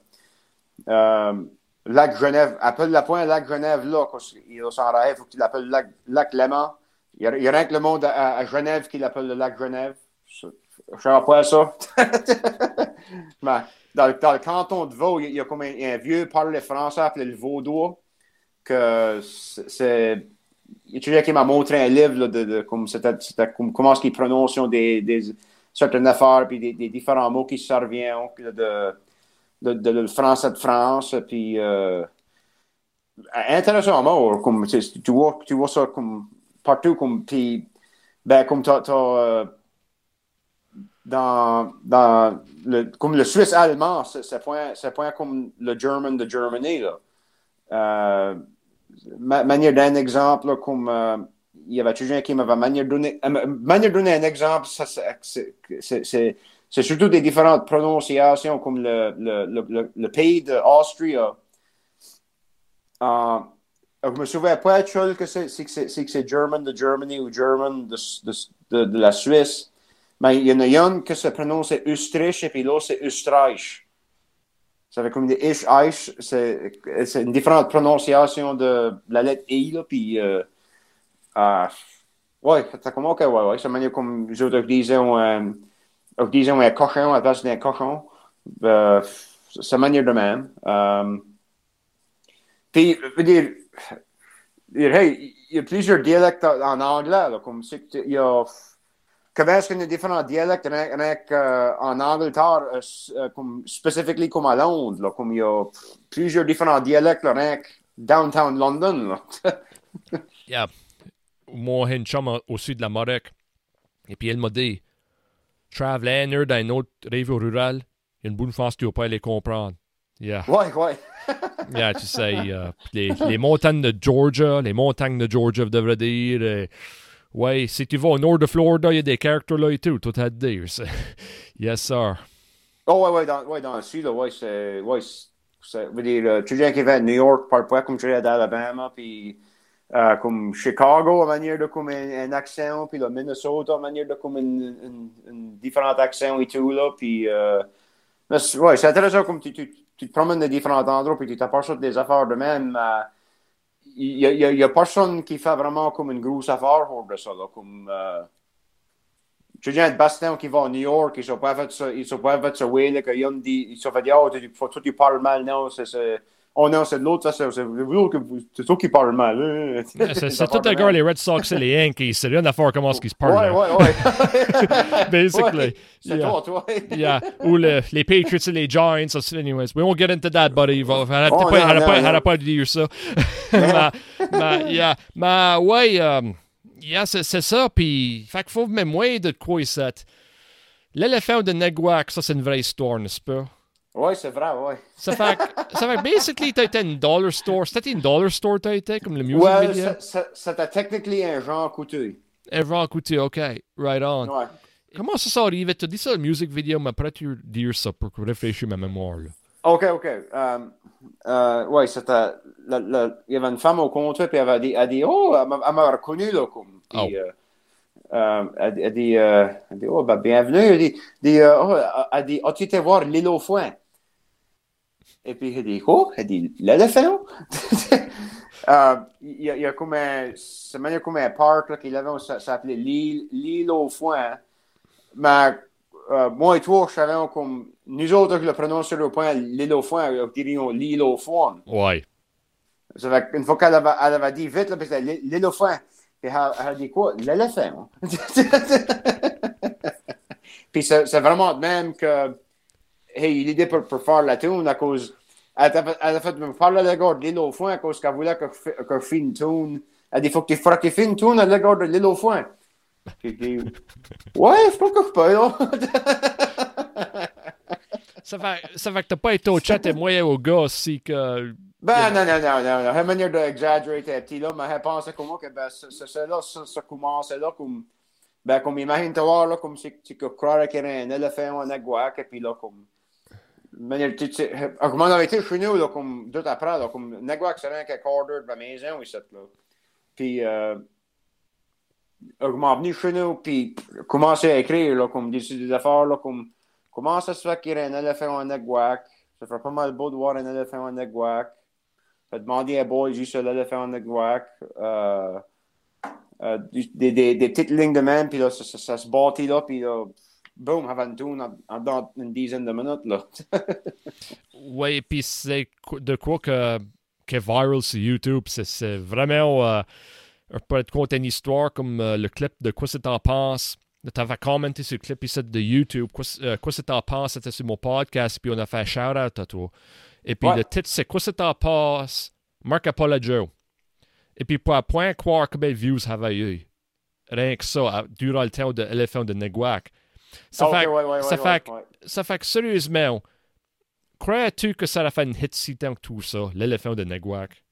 Lac Genève, appelle la point Lac Genève là, il s'en il faut que tu l'appelles Lac, Lac Léman. Il y, a, il rien que le monde à, Genève qui l'appelle le Lac Genève. Je ne sais pas ça. Mais dans, le canton de Vaud, il y a, comme un, un vieux parle français appelé le Vaudois que c'est. A qui m'a montré un livre là, de, de, comme c'était, comme, comment est-ce qu'ils prononcent des, des, certaines affaires, puis des, des, différents mots qui servent de, de, de, le français de France, puis euh, intéressant mot, comme tu, tu, vois, tu vois ça comme partout, comme, puis, ben, comme tu euh, dans, dans le, comme le suisse allemand, c'est point, point comme le German de Germany, là. Euh, manière d'un exemple, comme euh, il y avait toujours qui m'avait manière donné, euh, manière donner un exemple, c'est surtout des différentes prononciations, comme le, le, le, le pays d'Austrie. Euh, je me souviens pas que c'est c'est German de Germany ou German de, de, de, la Suisse, mais il y en a un que se prononce Österreich et puis l'autre c'est Österreich. Ça fait comme des ish, ish. C'est une différente prononciation de la lettre I, là, puis. Euh, euh, ouais, c'est comme, ok, ouais, ouais. C'est manière comme autres disaient, euh, disaient un cochon à la place d'un cochon. Euh, c'est manière de même. Euh, puis, je veux dire, hey, il y a plusieurs dialectes en anglais, là, comme il y a comment est-ce qu'il y a différents dialectes en Angleterre, comme, spécifiquement comme à Londres, là, comme il y a plusieurs différents dialectes là, downtown London. Là. yeah. Moi, j'ai une chum au sud de la Morec. Et puis elle m'a dit, traveler dans une autre région rurale, il y a une bonne chance que tu vas pas les comprendre. Yeah. Ouais, ouais. yeah, tu sais, les, les, montagnes de Georgia, les montagnes de Georgia, je devrais dire. Ouais, si tu vas au nord de Florida, il y a des caractères là et tout. Tout à dire. yes, sir. Oh, ouais, ouais, dans, ouais, dans le sud, là, ouais, c'est. Ouais, c'est. veux dire, tu viens qui va à New York, par pas comme tu es à Alabama, puis. Euh, comme Chicago, à manière de comme un, accent, puis le Minnesota, à manière de comme un, différent accent et tout, là, puis. Euh, mais, ouais, c'est intéressant comme tu, tu, tu, te promènes de différents endroits, puis tu t'apportes des affaires de même. Euh, il n'y a, a, personne qui fait vraiment comme une grosse affaire pour de ça. Là, comme, euh, tu de Boston qui va à New York, ils ne sont pas fait ça, ils sont pas fait ça, oui, là, ils sont fait dire, oh, tu, faut, tu parles mal, non, c'est, Oh non, c'est l'autre, c'est, c'est toi qui parle mal. Hein. c'est, tout le gars, les Red Sox et les Yankees. C'est rien à faire comment est-ce qu'ils se parlent. Ouais, ouais, ouais. Basically. c'est toi, toi. yeah. Ou le, les Patriots et les Giants. anyways, we won't get into that, buddy. Arrête oh, pas, pas de dire ça. mais, mais, yeah. mais, ouais, um, yeah, c'est, c'est ça. Puis, fait qu'il faut mémoire de quoi c'est. L'éléphant de Neguac, ça, c'est une vraie histoire, n'est-ce pas? Oui, c'est vrai, oui. Ça fait, ça fait basically, t'as été une dollar store. C'était une dollar store, t'as été, comme le music well, video? C'était technically un genre coûteux. Un genre coûteux, OK. Right on. Ouais. Comment ça s'est arrivé? Tu dis ça, le music video, mais après tu dire ça pour réfléchir ma mémoire, là. OK, OK. Um, uh, ouais, c'était... Il y avait une femme au comptoir, puis elle a dit, elle dit oh, elle m'a reconnu, là, comme. Puis, oh. euh, euh, elle, elle, dit, euh, elle dit, oh, ben, bienvenue. Elle dit, dit euh, oh, elle dit, as-tu été voir l'île au foin? Et puis, il dit, oh, il dit, l'éléphant. Euh, il y, a, comme un, c'est manière comme un parc là, qu'il avait, ça, ça s'appelait l'île, l'île au foin. Mais euh, moi et toi, je savais comme, nous autres qui le prenons sur le point, l'île au foin, nous dirions l'île au foin. Ouais. Ça fait qu'une fois qu'elle avait, elle avait dit vite, là, c'était l'île au foin. Puis elle, elle a dit quoi? L'éléphant. puis c'est, c'est vraiment de même que, hey, l'idée pour, pour faire la tune à cause, elle a fait, elle a fait me parler de l'égard de l'île au foin à cause qu'elle voulait que, je fasse une tune. Elle dit, faut que tu fasses une tune à l'égard de l'île au foin. Ouais, je pense que je peux, là. Ça fait, ça fait que t'as pas été au chat et moi au gars aussi que. Ben, non, non, non, non, non. La manière d'exagérer tes petits là, mais elle pensait comme que, ben, c'est là, ça, commence là, comme, ben, comme imagine te voir, là, comme si tu croire qu'il y a un éléphant ou un aguac, et puis là, comme, sais, comme on avait été chez nous, là, comme, deux après, là, comme, un c'est rien qu'un quart d'heure de la maison, ici, là. Puis, euh, on est venu chez nous, puis commencer à écrire, là, comme, des, des affaires, là, comme, comment ça se fait qu'il y ait un éléphant ou un aguac? Ça fait pas mal beau de voir un éléphant ou un aguac. J'ai demandé à Boy juste l'éléphant en aguac. Euh, euh, des, des, des petites lignes de même, puis là, ça, ça, ça se bâtit là, puis là, boum, avant tout, en, dans une dizaine de minutes, là. Ouais, puis c'est de quoi que, que viral sur YouTube. C'est, vraiment. Euh, un peu te conter une histoire comme euh, le clip de Quoi c'est t'en penses? Tu avais commenté sur le clip ici de YouTube. Quoi, c'est- euh, quoi c'est t'en penses? C'était sur mon podcast, puis on a fait un shout-out à toi. Et puis Ouais. le titre, c'est Quoi c'est t'en penses? Marc Apologio. Et puis pour point croire combien de views avait eu. Rien que ça, durant le temps de l'éléphant de Neguac. Ça, Ah, fait, ouais, ouais, ça fait ça fait que sérieusement, crois-tu que ça a fait une hit si tant que tout ça, l'éléphant de Neguac?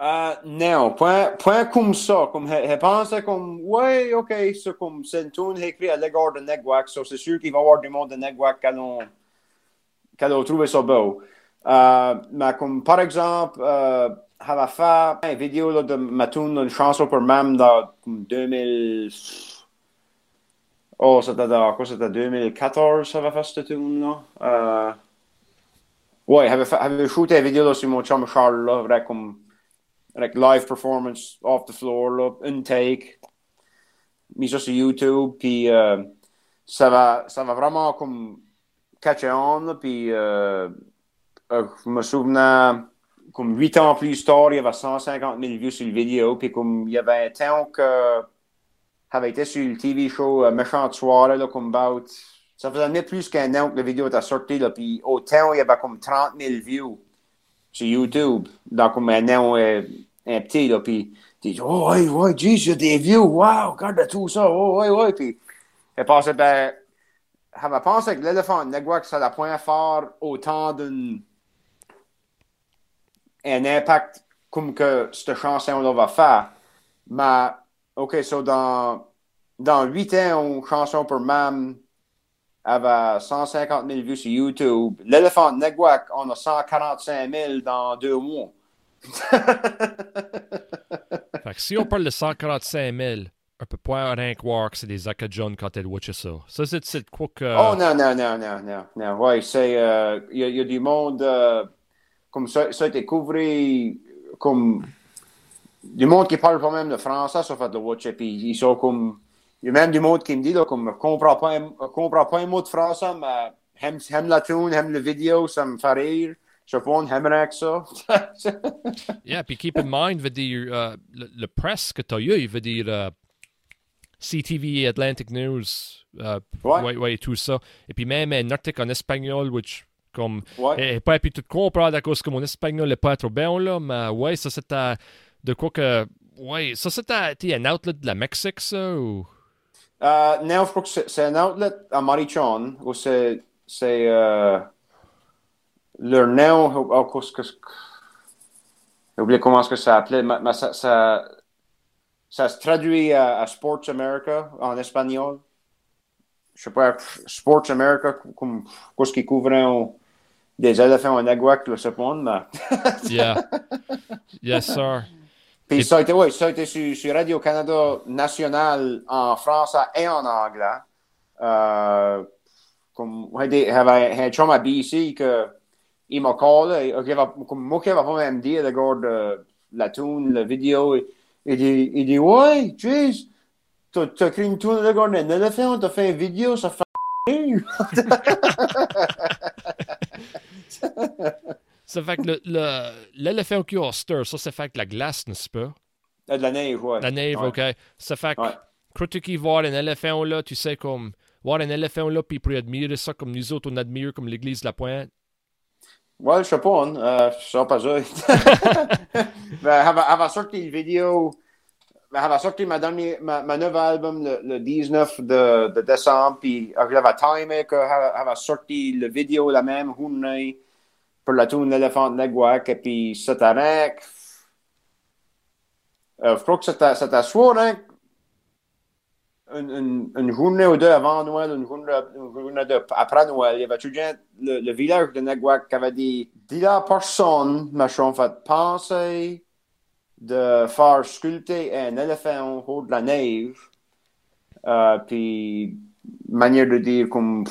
Euh, non, point, point comme ça. Comme, elle pensait comme, ouais, ok, c'est comme, c'est une tune écrite à l'égard de Negwak, so c'est sûr qu'il va y avoir du monde de Negwak qui allons, qui allons trouver ça beau. Euh, mais comme, par exemple, euh, a fait une vidéo là, de ma tune, une chanson pour Mam dans comme 2000. Oh, c'était dans, quoi, c'était 2014, ça va faire cette tune-là. Euh, ouais, elle avait, fait- elle avait shooté une vidéo là, sur mon chum Charles, là, avec comme, avec live performance off the floor, là, une take, mis ça sur YouTube, puis euh, ça va, ça va vraiment comme catcher on, puis euh, euh, je me souvenais, comme huit ans plus tard, il y avait 150 000 vues sur le vidéo, puis comme il y avait temps que avait été sur le TV show euh, Méchante Soirée, là, comme about, ça faisait plus qu'un an que la vidéo était sortie, là, puis au temps, il y avait comme 30 000 views sur YouTube, dans comme un an, euh, un petit, là, puis tu dis, oh, ouais, ouais, jeez, j'ai des views, wow, regarde tout ça, oh, ouais, ouais, puis elle pensait, ben, elle pensé que l'éléphant Negwak, ça la point fort autant d'un un impact comme que cette chanson-là va faire. Mais, OK, so dans, dans 8 ans, une chanson pour Mam avait 150 000 vues sur YouTube. L'éléphant de Negwak, on a 145 000 dans deux mois. Fait que si on parle de 145 000, on peut pas rien croire que c'est des John quand elle watch ça. Ça, c'est, c'est quoi que. Oh non, non, non, non, non, non. Ouais, c'est. euh, Il y, a- il y a du monde. euh, comme ça, ça a été couvert. Comme. Du monde qui parle pas même le français, ça fait le watch. Puis ils sont comme. Il y a même du monde qui me dit, là, comme, je comprends pas, je comprends pas un mot de français, mais aime, aime la tune, aime la vidéo, ça me fait rire. Je pas, j'aimerais que ça. Yeah, puis keep in mind, veut dire, euh, le, le press que tu as eu, il veut dire euh, CTV, Atlantic News, euh, Ouais. ouais, tout ça. Et puis même un article en espagnol, which, comme, ouais. et, et pas pu tout comprendre à cause que mon espagnol n'est pas trop bien, là, mais ouais, ça c'était de quoi que, ouais, ça c'était un outlet de la Mexique, ça, ou? Euh, non, je crois que c'est un outlet à Marichon, où c'est, c'est, euh, leur nom, oh, j'ai oublié comment est-ce que ça s'appelait, mais, ça, ça, ça se traduit à, à Sports America en espagnol. Je sais pas, Sports America, comme, qu'est-ce qui couvre des éléphants en aguac, je sais pas, mais. Yeah. yes, sir. Puis Et- ça a été, oui, ça a été sur, sur Radio-Canada national en français et en anglais. Euh, comme, avait un chum à BC que, il m'a callé, et, comme moi qui va pas même dire, le gars de la tune, la vidéo. Il, il dit, il dit, ouais, jeez, t'as t'as créé une tune de regarder un éléphant, t'as fait une vidéo, ça fait Ça fait que le- le- l'éléphant qui a stir, ça, c'est fait que la glace, n'est-ce pas? Ah, de la neige, ouais. La neige, Ouais. OK. Ça fait que Ouais. quand tu qui voir un éléphant là, tu sais, comme, voir un éléphant là, puis pour admirer ça comme nous autres, on admire comme l'église de la Pointe? Ouais, je sais pas, hein. Euh, je sais pas ça. ben, va sortir une vidéo. Ben, va sortir ma, dernière, ma, ma nouvel album le, le 19 de, de décembre. Puis va timer qu'elle elle va sortir la vidéo la même journée pour la tune L'éléphant de Negwak. Et puis avec. Euh, je crois que c'était c'était soit avec une, journée ou deux avant Noël, une journée, une journée de- après Noël, il y avait tout le, le, village de Naguac qui avait dit Dis la personne, machin, fait penser de faire sculpter un éléphant au haut de la neige. Euh, puis, manière de dire comme,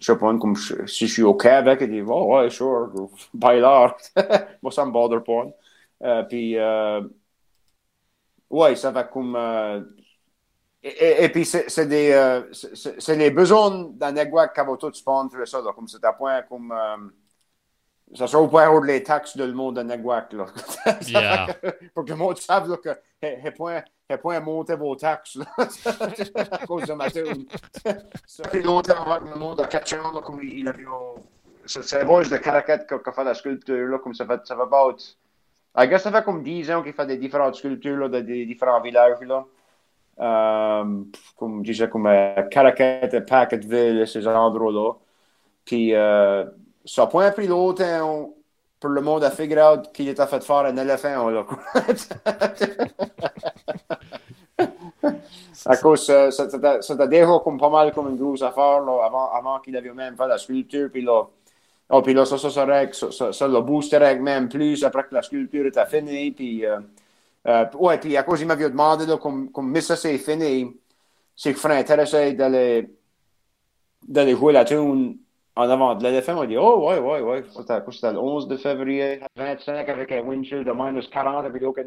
je sais pas, comme je- si je suis OK avec, il dit Oh, ouais, sure. Moi, ça me bother pas. Euh, puis, euh, ouais, ça va comme. euh, et, et- et puis, c'est des. c'est- les besoins d'un Neguac qui va tout sponsor ça, là, comme c'est à point comme. ça sera au point où les taxes de le monde de là. Yeah. que- pour que le monde sache là, que point, et point monter vos taxes, à cause de ma tune. Ça fait longtemps avant que le monde a catché là, comme il, il avait. C'est boys de Caracat qui a fait la sculpture, là, comme ça fait, ça fait about. I guess ça fait comme 10 ans qu'il fait des différentes sculptures, là, de des différents villages, là. Euh, comme je disais, comme euh, Caracat et Packetville, et ces endroits-là. Puis, euh, ça n'a pas pris longtemps pour le monde à figure out qu'il était fait faire un éléphant, là. À cause, euh, ça- c'était c'était déjà comme pas mal comme une grosse affaire, là, avant, avant qu'il avait même fait la sculpture, puis là, oh, puis là, ça, ça, ça, ça, ça, ça le boosterait même plus après que la sculpture était finie, puis, euh, euh, ouais, puis à cause, il m'avait demandé, là, comme, comme, ça, c'est fini, c'est que ferait intéressé d'aller, d'aller jouer la tune en avant de l'éléphant. On dit, oh, ouais, ouais, ouais. C'était le 11 de février, 25 avec un windshield de minus 40, avec aucun,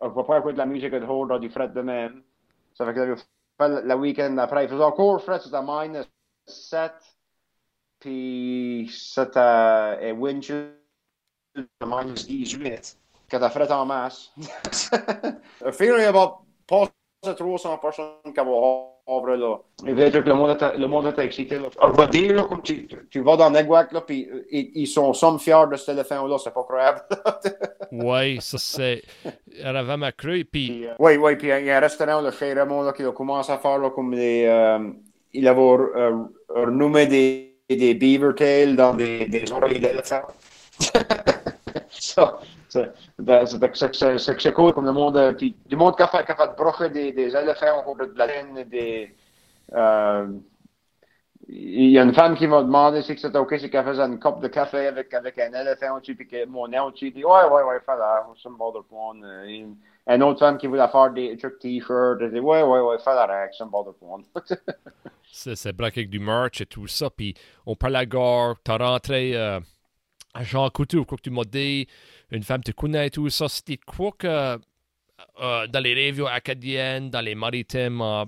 on va pas écouter de la musique de haut dans du fret de même. Ça fait que j'avais fait le week-end après. Il faisait encore fret, c'était minus 7. Puis c'était un windshield de minus 18. Quand t'as fret en masse. A feeling about passer 300 personnes qui vont over là. Et veut dire que le monde le monde était excité. Là. On va dire, là, comme tu, tu- vas dans Neguac, là, puis euh, ils, ils sont somme fiers de cet éléphant-là, c'est pas croyable. Ouais, ça, c'est. Elle avait ma crue, puis. Puis, euh, oui, oui, puis il y a un restaurant là, chez Raymond là, qui a commencé à faire là, comme des. euh, il avait euh, renommé des, des beaver tails dans des, des oreilles d'éléphant. ça, c'est ben, cool comme le monde. euh, monde qui a fait, qui a fait des, des éléphants au de la laine, des. euh, il y a une femme qui m'a demandé si c'était OK si qu'elle faisait une coupe de café avec, avec un éléphant au-dessus, puis que mon nom au-dessus, dit Ouais, ouais, ouais, fais là, ça me bother point. Euh, une- Une autre femme qui voulait faire des trucs t-shirts, elle dit Ouais, ouais, ouais, fais règle, ça me bother point. C'est c'est braqué avec du merch et tout ça. Puis on parle à la gare, t'as rentré euh, à Jean Coutu, quoi que tu m'as dit, une femme te connaît tout ça. C'était quoi que euh, dans les régions acadiennes, dans les maritimes, euh,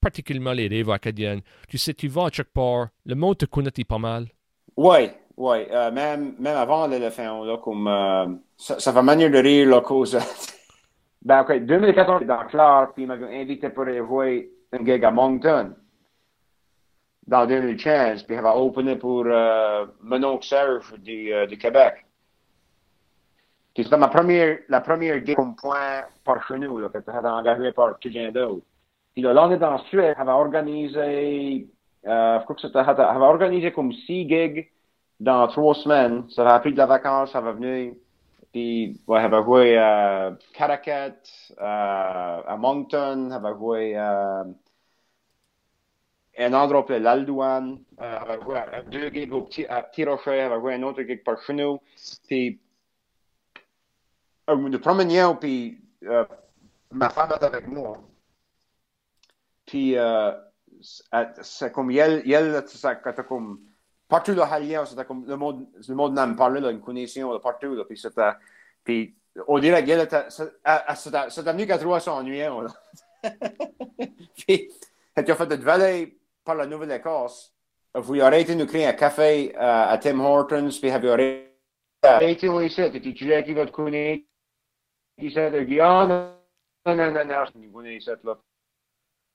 particulièrement les régions acadiennes, tu sais, tu vas à quelque part, le monde te connaît pas mal. Ouais, ouais, euh, même, même avant l'éléphant, là, comme. ça, ça fait manière de rire, là, cause. ben, ok, 2014, dans Clare, puis il m'avait invité pour aller un gig à Moncton. Dans 2015, puis il avait opené pour euh, mon oncle Serge du, euh, du Québec. Puis ma première, la première gig comme point par chez nous, là, que tu avais engagé par quelqu'un d'autre. Puis là, l'année d'ensuite, elle avait organisé, euh, je crois que c'était, avait organisé comme six gigs dans trois semaines. Ça avait pris de la vacance, ça va venir. Puis, ouais, elle va jouer à Caracat, euh, à Moncton, elle va jouer à un endroit appelé l'Aldouane, elle va jouer à, deux gigs au petit, à Petit Rocher, elle va jouer un autre gig par chez nous. Euh, le premier an, puis euh, ma femme est avec moi. Puis, euh, c'est- comme, elle, elle, c'était comme, partout le Halien, c'était comme, le monde, le monde n'en parlait, là, une connexion là, partout, là, puis c'était, Puis, on dirait que c'est devenu qu'à trois s'ennuyant. Puis, tu as fait de valet par la Nouvelle-Écosse. Vous arrêtez de nous créer un café uh, à Tim Hortons, puis vous arrêté. Arrêtez, oui, c'est, tu sais qui va te connaître? Il s'est dit, ah, non, non, non, non, non, je connais cette là.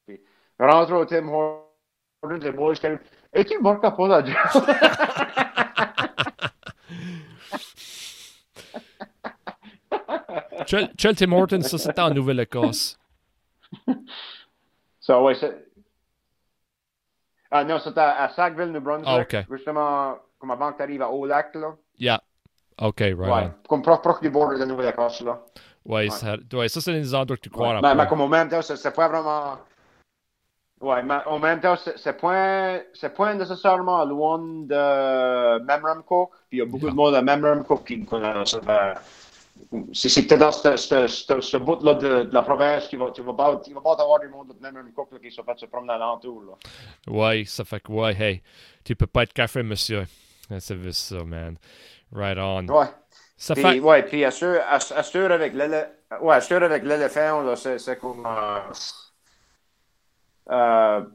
Puis, rentre au Tim Hortons, et moi, je dis, es-tu mort pas là, Chel Tim Hortons, ça c'était en Nouvelle-Écosse. Ça, ouais, c'est. Ah non, c'était à Sackville, New Brunswick. Ah, OK. Justement, comme avant que tu arrives à Haut-Lac, là. Yeah. OK, right. Ouais, on. comme proche, proche du bord de Nouvelle-Écosse, là. Ouais, ça, ouais, ça c'est des endroits que tu crois Ouais. Mais, mais comme en même temps, c'est c'est pas vraiment. Ouais, mais en même temps, c'est c'est pas, c'est pas nécessairement loin de Memramcook. Puis il y a beaucoup Yeah. de monde à Memramcook qui connaissent ça. ben, C'est c'est peut-être dans ce, ce, ce, ce bout-là de, de la province qui va, tu vas pas, tu vas pas avoir du monde de Memramcook là, qui se fait se promener alentour. Ouais, ça fait que, ouais, hey, tu peux pas être café, monsieur. C'est ça, man. Right on. Ouais. Ça fait. ouais, puis assure avec l'éléphant, ouais, assure avec l'éléphant, là, c'est, comme, euh, euh,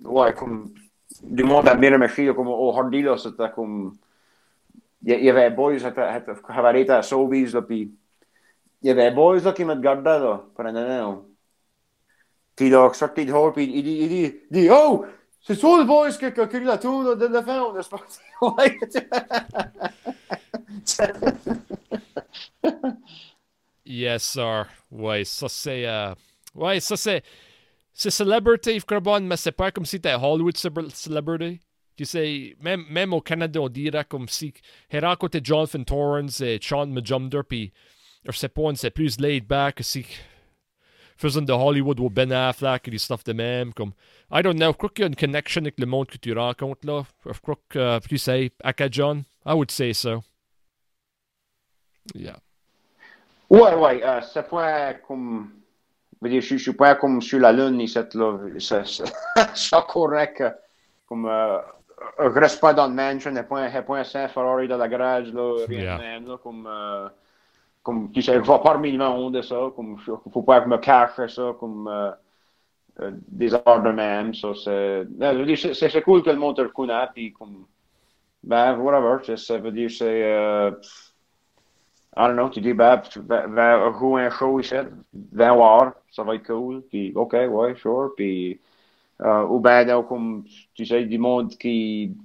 ouais, comme, du monde à Miramachi, là, comme au Hardy, là, c'était comme, il y, avait boys, qui avaient arrêté à Sobeys, là, puis, il y avait boys, là, qui me regardaient, là, pour un an, Puis, là, sorti de puis il dit, il dit, oh, c'est ça le boys a créé la tour, de l'éléphant, n'est-ce pas? Ouais. Yes, sir. Ouais, ça c'est. euh, Ouais, ça c'est. C'est celebrity, Carbon, mais c'est pas comme si t'es Hollywood cele- celebrity. Tu sais, même, même au Canada, on dirait comme si. Héra côté Jonathan Torrance et Sean Majumder, puis. Je sais pas, c'est plus laid back que si. Faisant de Hollywood ou Ben Affleck et des stuff de même. Comme. I don't know, je crois qu'il y a une connection avec le monde que tu rencontres là. Je crois que, tu sais, Aka John. I would say so. Yeah. Ouais, ouais, euh, c'est pas comme. Je je, je suis pas comme sur la Lune, ici, là. C'est correct. Comme. Euh, je reste pas dans le mansion, n'y a pas un- pas un Saint-Ferrari dans la garage, là, rien Yeah. de même, là. Comme. Euh, comme tu sais, je vois parmi le monde de ça. Comme. je- Faut pas que je me cache ça, comme. Euh, euh, des heures de même, ça, c'est. dire, c'est- cool que le monde te puis comme. Ben, whatever, ça veut dire, c'est. Euh, I don't know, tu dis, ben, vas, va jouer un show ici, viens voir, ça va être cool. Puis, OK, ouais, sure. Puis, euh, ou ben, non, comme, tu sais, du monde qui,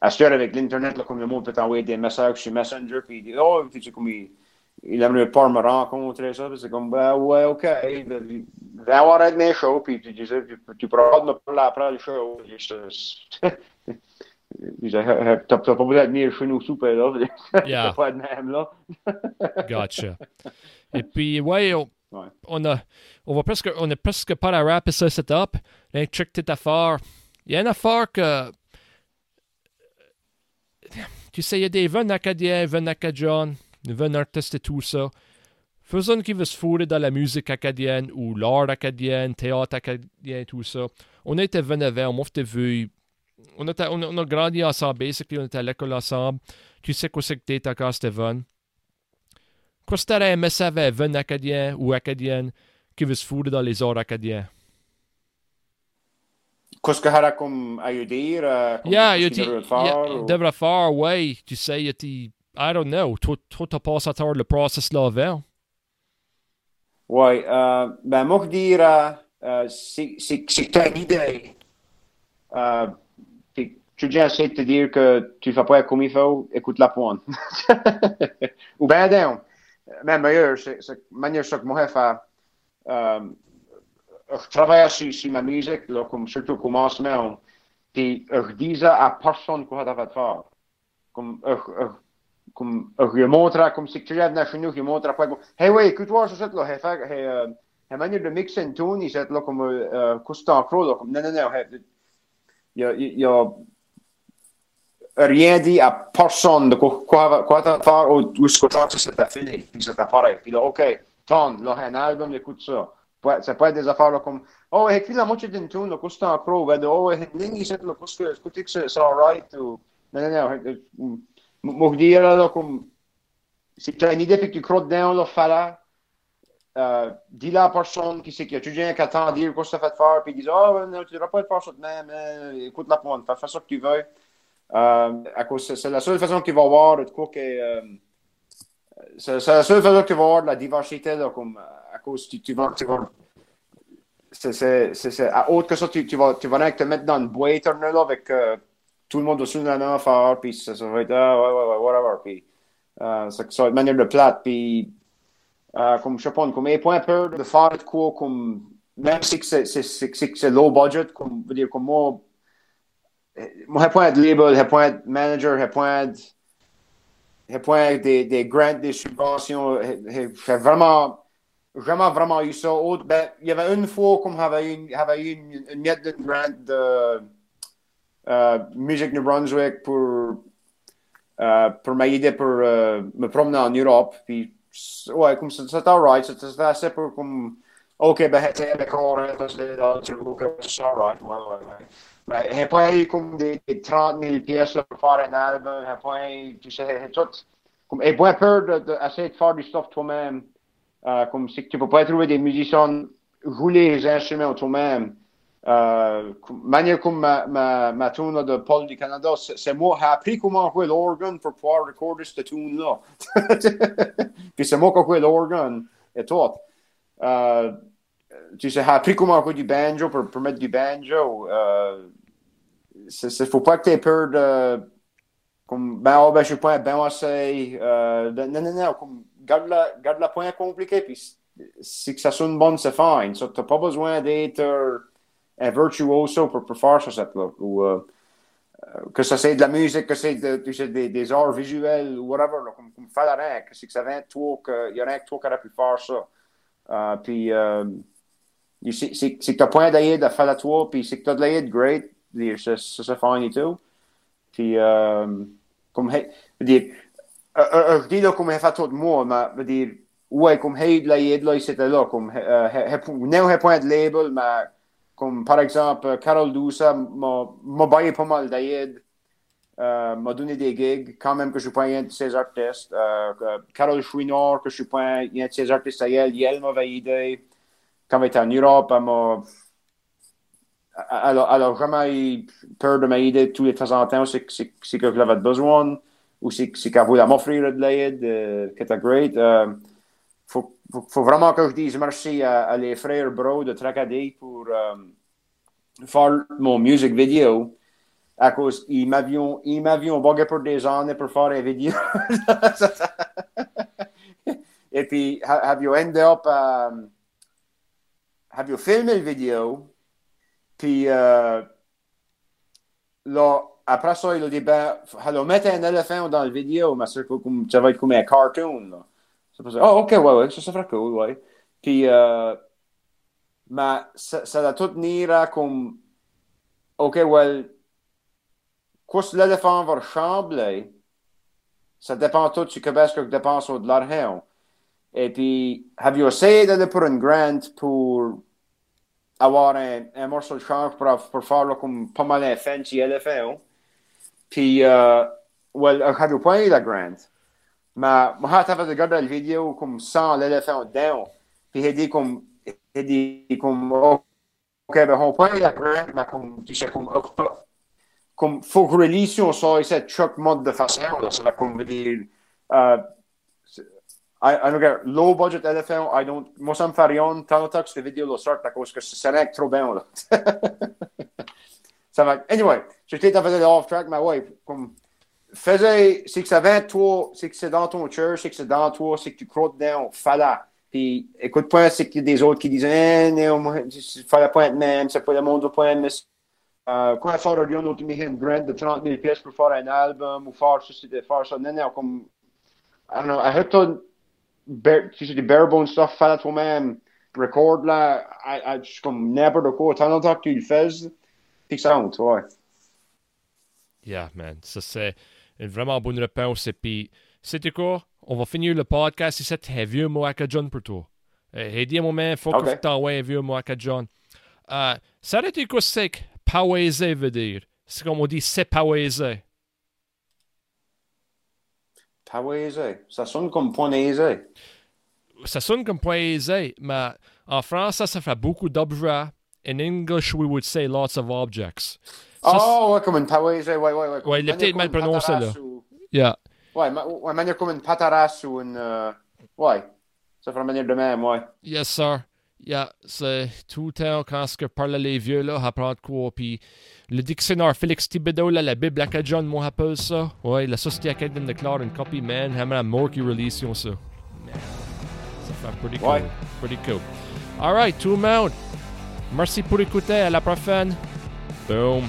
assure avec l'Internet, là, comme le monde peut t'envoyer des messages sur Messenger, puis oh, tu sais, comme il, il aimerait pas me rencontrer, ça, c'est comme, ben, ouais, OK, ben, viens voir avec mes shows, puis tu disais, tu, tu pourras me parler après le show. T'as t'as pas besoin de venir chez nous souper, là. C'est pas de même, là. Gotcha. Et puis, ouais, on, Ouais. on a, on va presque, on est presque pas à wrap ça setup. Un trick petite affaire. Il y a une affaire que, tu sais, il y a des vins acadiens, vins acadiens, artistes et tout ça. Faisons qui veut se fourrer dans la musique acadienne ou l'art acadien, théâtre acadien, tout ça. On a été venu avant, on m'a fait vu. On a, on, a, on a grandi ensemble, basically, on était à l'école ensemble. Tu sais quoi c'est que t'es encore, Steven? Qu'est-ce que t'aurais aimé un acadien ou acadienne qui veut se foutre dans les arts acadiens? Qu'est-ce que comme à dire? euh, Yeah, devrait dit, faire, ouais, tu sais, il dit, I don't know, toi, t'as passé à travers le process là avant? Ouais, euh, ben, moi, je dire, euh, euh, c'est que une idée. Euh, tu viens essayer de te dire que tu fais pas comme il faut, écoute la pointe. Ou ben, non. Même meilleur, c'est la manière que moi, je fais. Euh, je travaille sur, sur ma musique, là, comme, surtout au commencement. Puis je disais à personne quoi tu vas faire. Comme, je, je, comme, je lui montre, comme si tu viens chez nous, lui montre après, comme, hey, ouais, écoute-moi, je sais, là, hey, fait, hey, euh, hey, manière de mixer une tune, il là, comme, euh, Coustan Crow, là, comme, non, non, non, il y a, il a rien dit à personne de quoi, quoi, quoi t'as faire ou où ce que t'as, c'était fini, puis c'était pareil. Puis là, OK, ton, là, un album, écoute ça. Ouais, c'est pas des affaires là comme, oh, hey, la moitié d'une tune, là, Coustan Crow, ben, oh, hey, il sait, là, qu'est-ce que, c'est alright, ou, non, non, si tu as une idée que tu crois dedans, là, fais-la. Euh, dis-la à personne qui sait qu'il y a toujours qui attend dire quoi ça fait faire, puis ils disent Oh, non, tu ne devras pas faire ça de même, mais écoute la pointe, fais, ça que tu veux. Euh, à cause, c'est la seule façon qu'il va avoir de quoi que. Euh, c'est la seule façon qu'il va avoir de la diversité, là, comme, à cause tu, tu vas. Tu vas c'est à autre que ça, tu, tu vas, tu vas te mettre dans une boîte là, avec euh, tout le monde dessus de la même puis ça, ça va être, ah, ouais, ouais, ouais, whatever, puis euh, ça, ça va être manière de plate, puis euh, comme je sais pas, comme, pas peur de faire de quoi, comme, même si c'est low budget, comme, veut dire, comme moi, moi, j'ai pas de label, j'ai pas de manager, j'ai pas de, j'ai pas des, des grants, des subventions, j'ai vraiment, vraiment, vraiment eu ça. Autre, ben, il y avait une fois comme j'avais eu, j'avais eu une, une de grant de euh, Musique New Brunswick pour, euh, pour m'aider pour euh, me promener en Europe. Puis, ouais, comme c'était alright, c'était assez pour comme, ok, ben, c'était avec Orange, c'était alright. Mais j'ai pas eu comme des, des 30 000 pièces pour faire un album, j'ai pas eu, tu sais, tout. Comme, j'ai pas peur d'essayer de, de, faire du stuff toi-même. Comme si tu peux pas trouver des musiciens rouler les instruments toi-même. Euh, manière comme ma, ma, ma tune de Paul du Canada, c'est moi qui ai appris comment jouer l'organe pour pouvoir recorder cette tune-là. Puis c'est moi qui ai joué l'organe et tout. Tu sais, j'ai appris comment jouer du banjo pour, pour mettre du banjo. Euh, il faut pas que tu aies peur de. Comme, ben, oh, ben, je suis pas ben assez. Non, non, non, comme, garde la, garde la point compliqué, puis si ça sonne bon, c'est fine. So, tu n'as pas besoin d'être un virtuoso pour, pour faire ça, cette là. Euh, que ça c'est de la musique, que c'est de, des, des, arts visuels, ou whatever, là, comme, comme faire rien, que c'est que ça vient de toi, qu'il y a rien que toi qui aurait pu faire ça. Uh, puis, euh, c'est que tu as point d'aide à faire à toi, puis c'est que tu as de l'aide, great, ça c'est fine et tout. Puis, euh, comme, dire, je dis là comme hij fait tout moi, mais dire, ouais, comme hey de l'aide là, c'était là, comme, j'ai point de label, mais comme par exemple, Carol Dousa m'a baillé pas mal d'aide. Euh, m'a donné des gigs, quand même que je suis pas un de ses artistes. Euh, Carole Chouinard, que je suis pas un de ses artistes à elle, elle m'a aidé. Quand était en Europe, elle m'a. Elle, elle, a vraiment eu peur de m'aider tous les temps en temps, c'est que j'avais besoin ou c'est qu'elle voulait m'offrir de l'aide, euh, qui était great. Euh, faut, faut, vraiment que je dise merci à, à les frères Bro de Tracadie pour euh, faire mon music vidéo. À cause, ils m'avaient, ils m'avaient bugué pour des années pour faire une vidéo. Et puis, have you ended up, um, have you filmé la vidéo? Puis, euh, là, après ça, il a dit, ben, alors, mettre un éléphant dans la vidéo, mais ça va être comme un cartoon, là. Oh, ok, ouais, ouais, ça, ça ferait cool, ouais. Puis, euh, mais ça, ça doit tout venir comme, ok, well, quoi l'éléphant va ressembler, ça dépend tout de ce que tu dépenses de l'argent. Et puis, have you essayé d'aller pour une grant pour avoir un, un morceau de change pour, pour faire comme pas mal un fancy éléphant? Puis, euh, well, eu pas eu la grant. Moi, j'avais regardé la vidéo comme sans l'éléphant dedans. Puis, il dit comme, il dit comme, ok, ben, on eu la grant, mais comme, tu sais, comme, comme, faut que religion soit cette choc mode de façon, là, ça va comme dire, uh, I, I don't get low budget éléphant, I don't, moi, ça me fait rien, tant que cette vidéo là sort, parce que c'est rien trop bien, là. ça va, anyway. Je t'ai fait off track, mais ouais, comme, faisais, c'est que ça vient de toi, c'est que c'est dans ton church, c'est que c'est dans toi, c'est que tu crois dedans, fallait. Puis, écoute pas, c'est a des autres qui disent, eh, non, moi, pas être même, c'est pas le monde pas être euh, quand autre une grant de 30 000 pièces pour faire un album ou faire ceci, faire ça, non, non, comme, I don't know, I heard ton, tu sais, des bare bones stuff, fallait toi-même, record là, I, I, comme n'importe quoi, tant longtemps que tu le fais, ça honte, ouais. Yeah, man. Ça, c'est une vraiment bonne réponse. Et puis, c'était quoi? On va finir le podcast ici. C'est vieux mot à John pour toi. Et dis moi il faut que tu t'envoies un vieux mot à John. Uh, ça a été quoi c'est que veut dire? C'est comme on dit, c'est pauéser. Pawaisé. Ça sonne comme ponaisé. Ça sonne comme point aisé, mais en français, ça fait beaucoup d'objets. In English, we would say lots of objects. Ça, oh, ouais, comme une pawaisé, ouais, ouais, ouais. Ouais, il est Manière peut-être mal une prononcé, là. ou- Yeah. Ouais, ma- ouais, manière comme une pataras ou une. euh, Ouais. Ça fait la manière de même, ouais. Yes, sir. Yeah, c'est tout le temps quand ce que parlaient les vieux, là, apprendre quoi. Puis le dictionnaire Félix Thibodeau, là, la Bible acadienne, moi, appelle ça. Ouais, la Société acadienne déclare une copie, man. J'aimerais mort qu'ils release ça? Man, ça fait pretty cool. Ouais. Pretty cool. All right, tout le monde. Merci pour écouter. À la prochaine. Boom.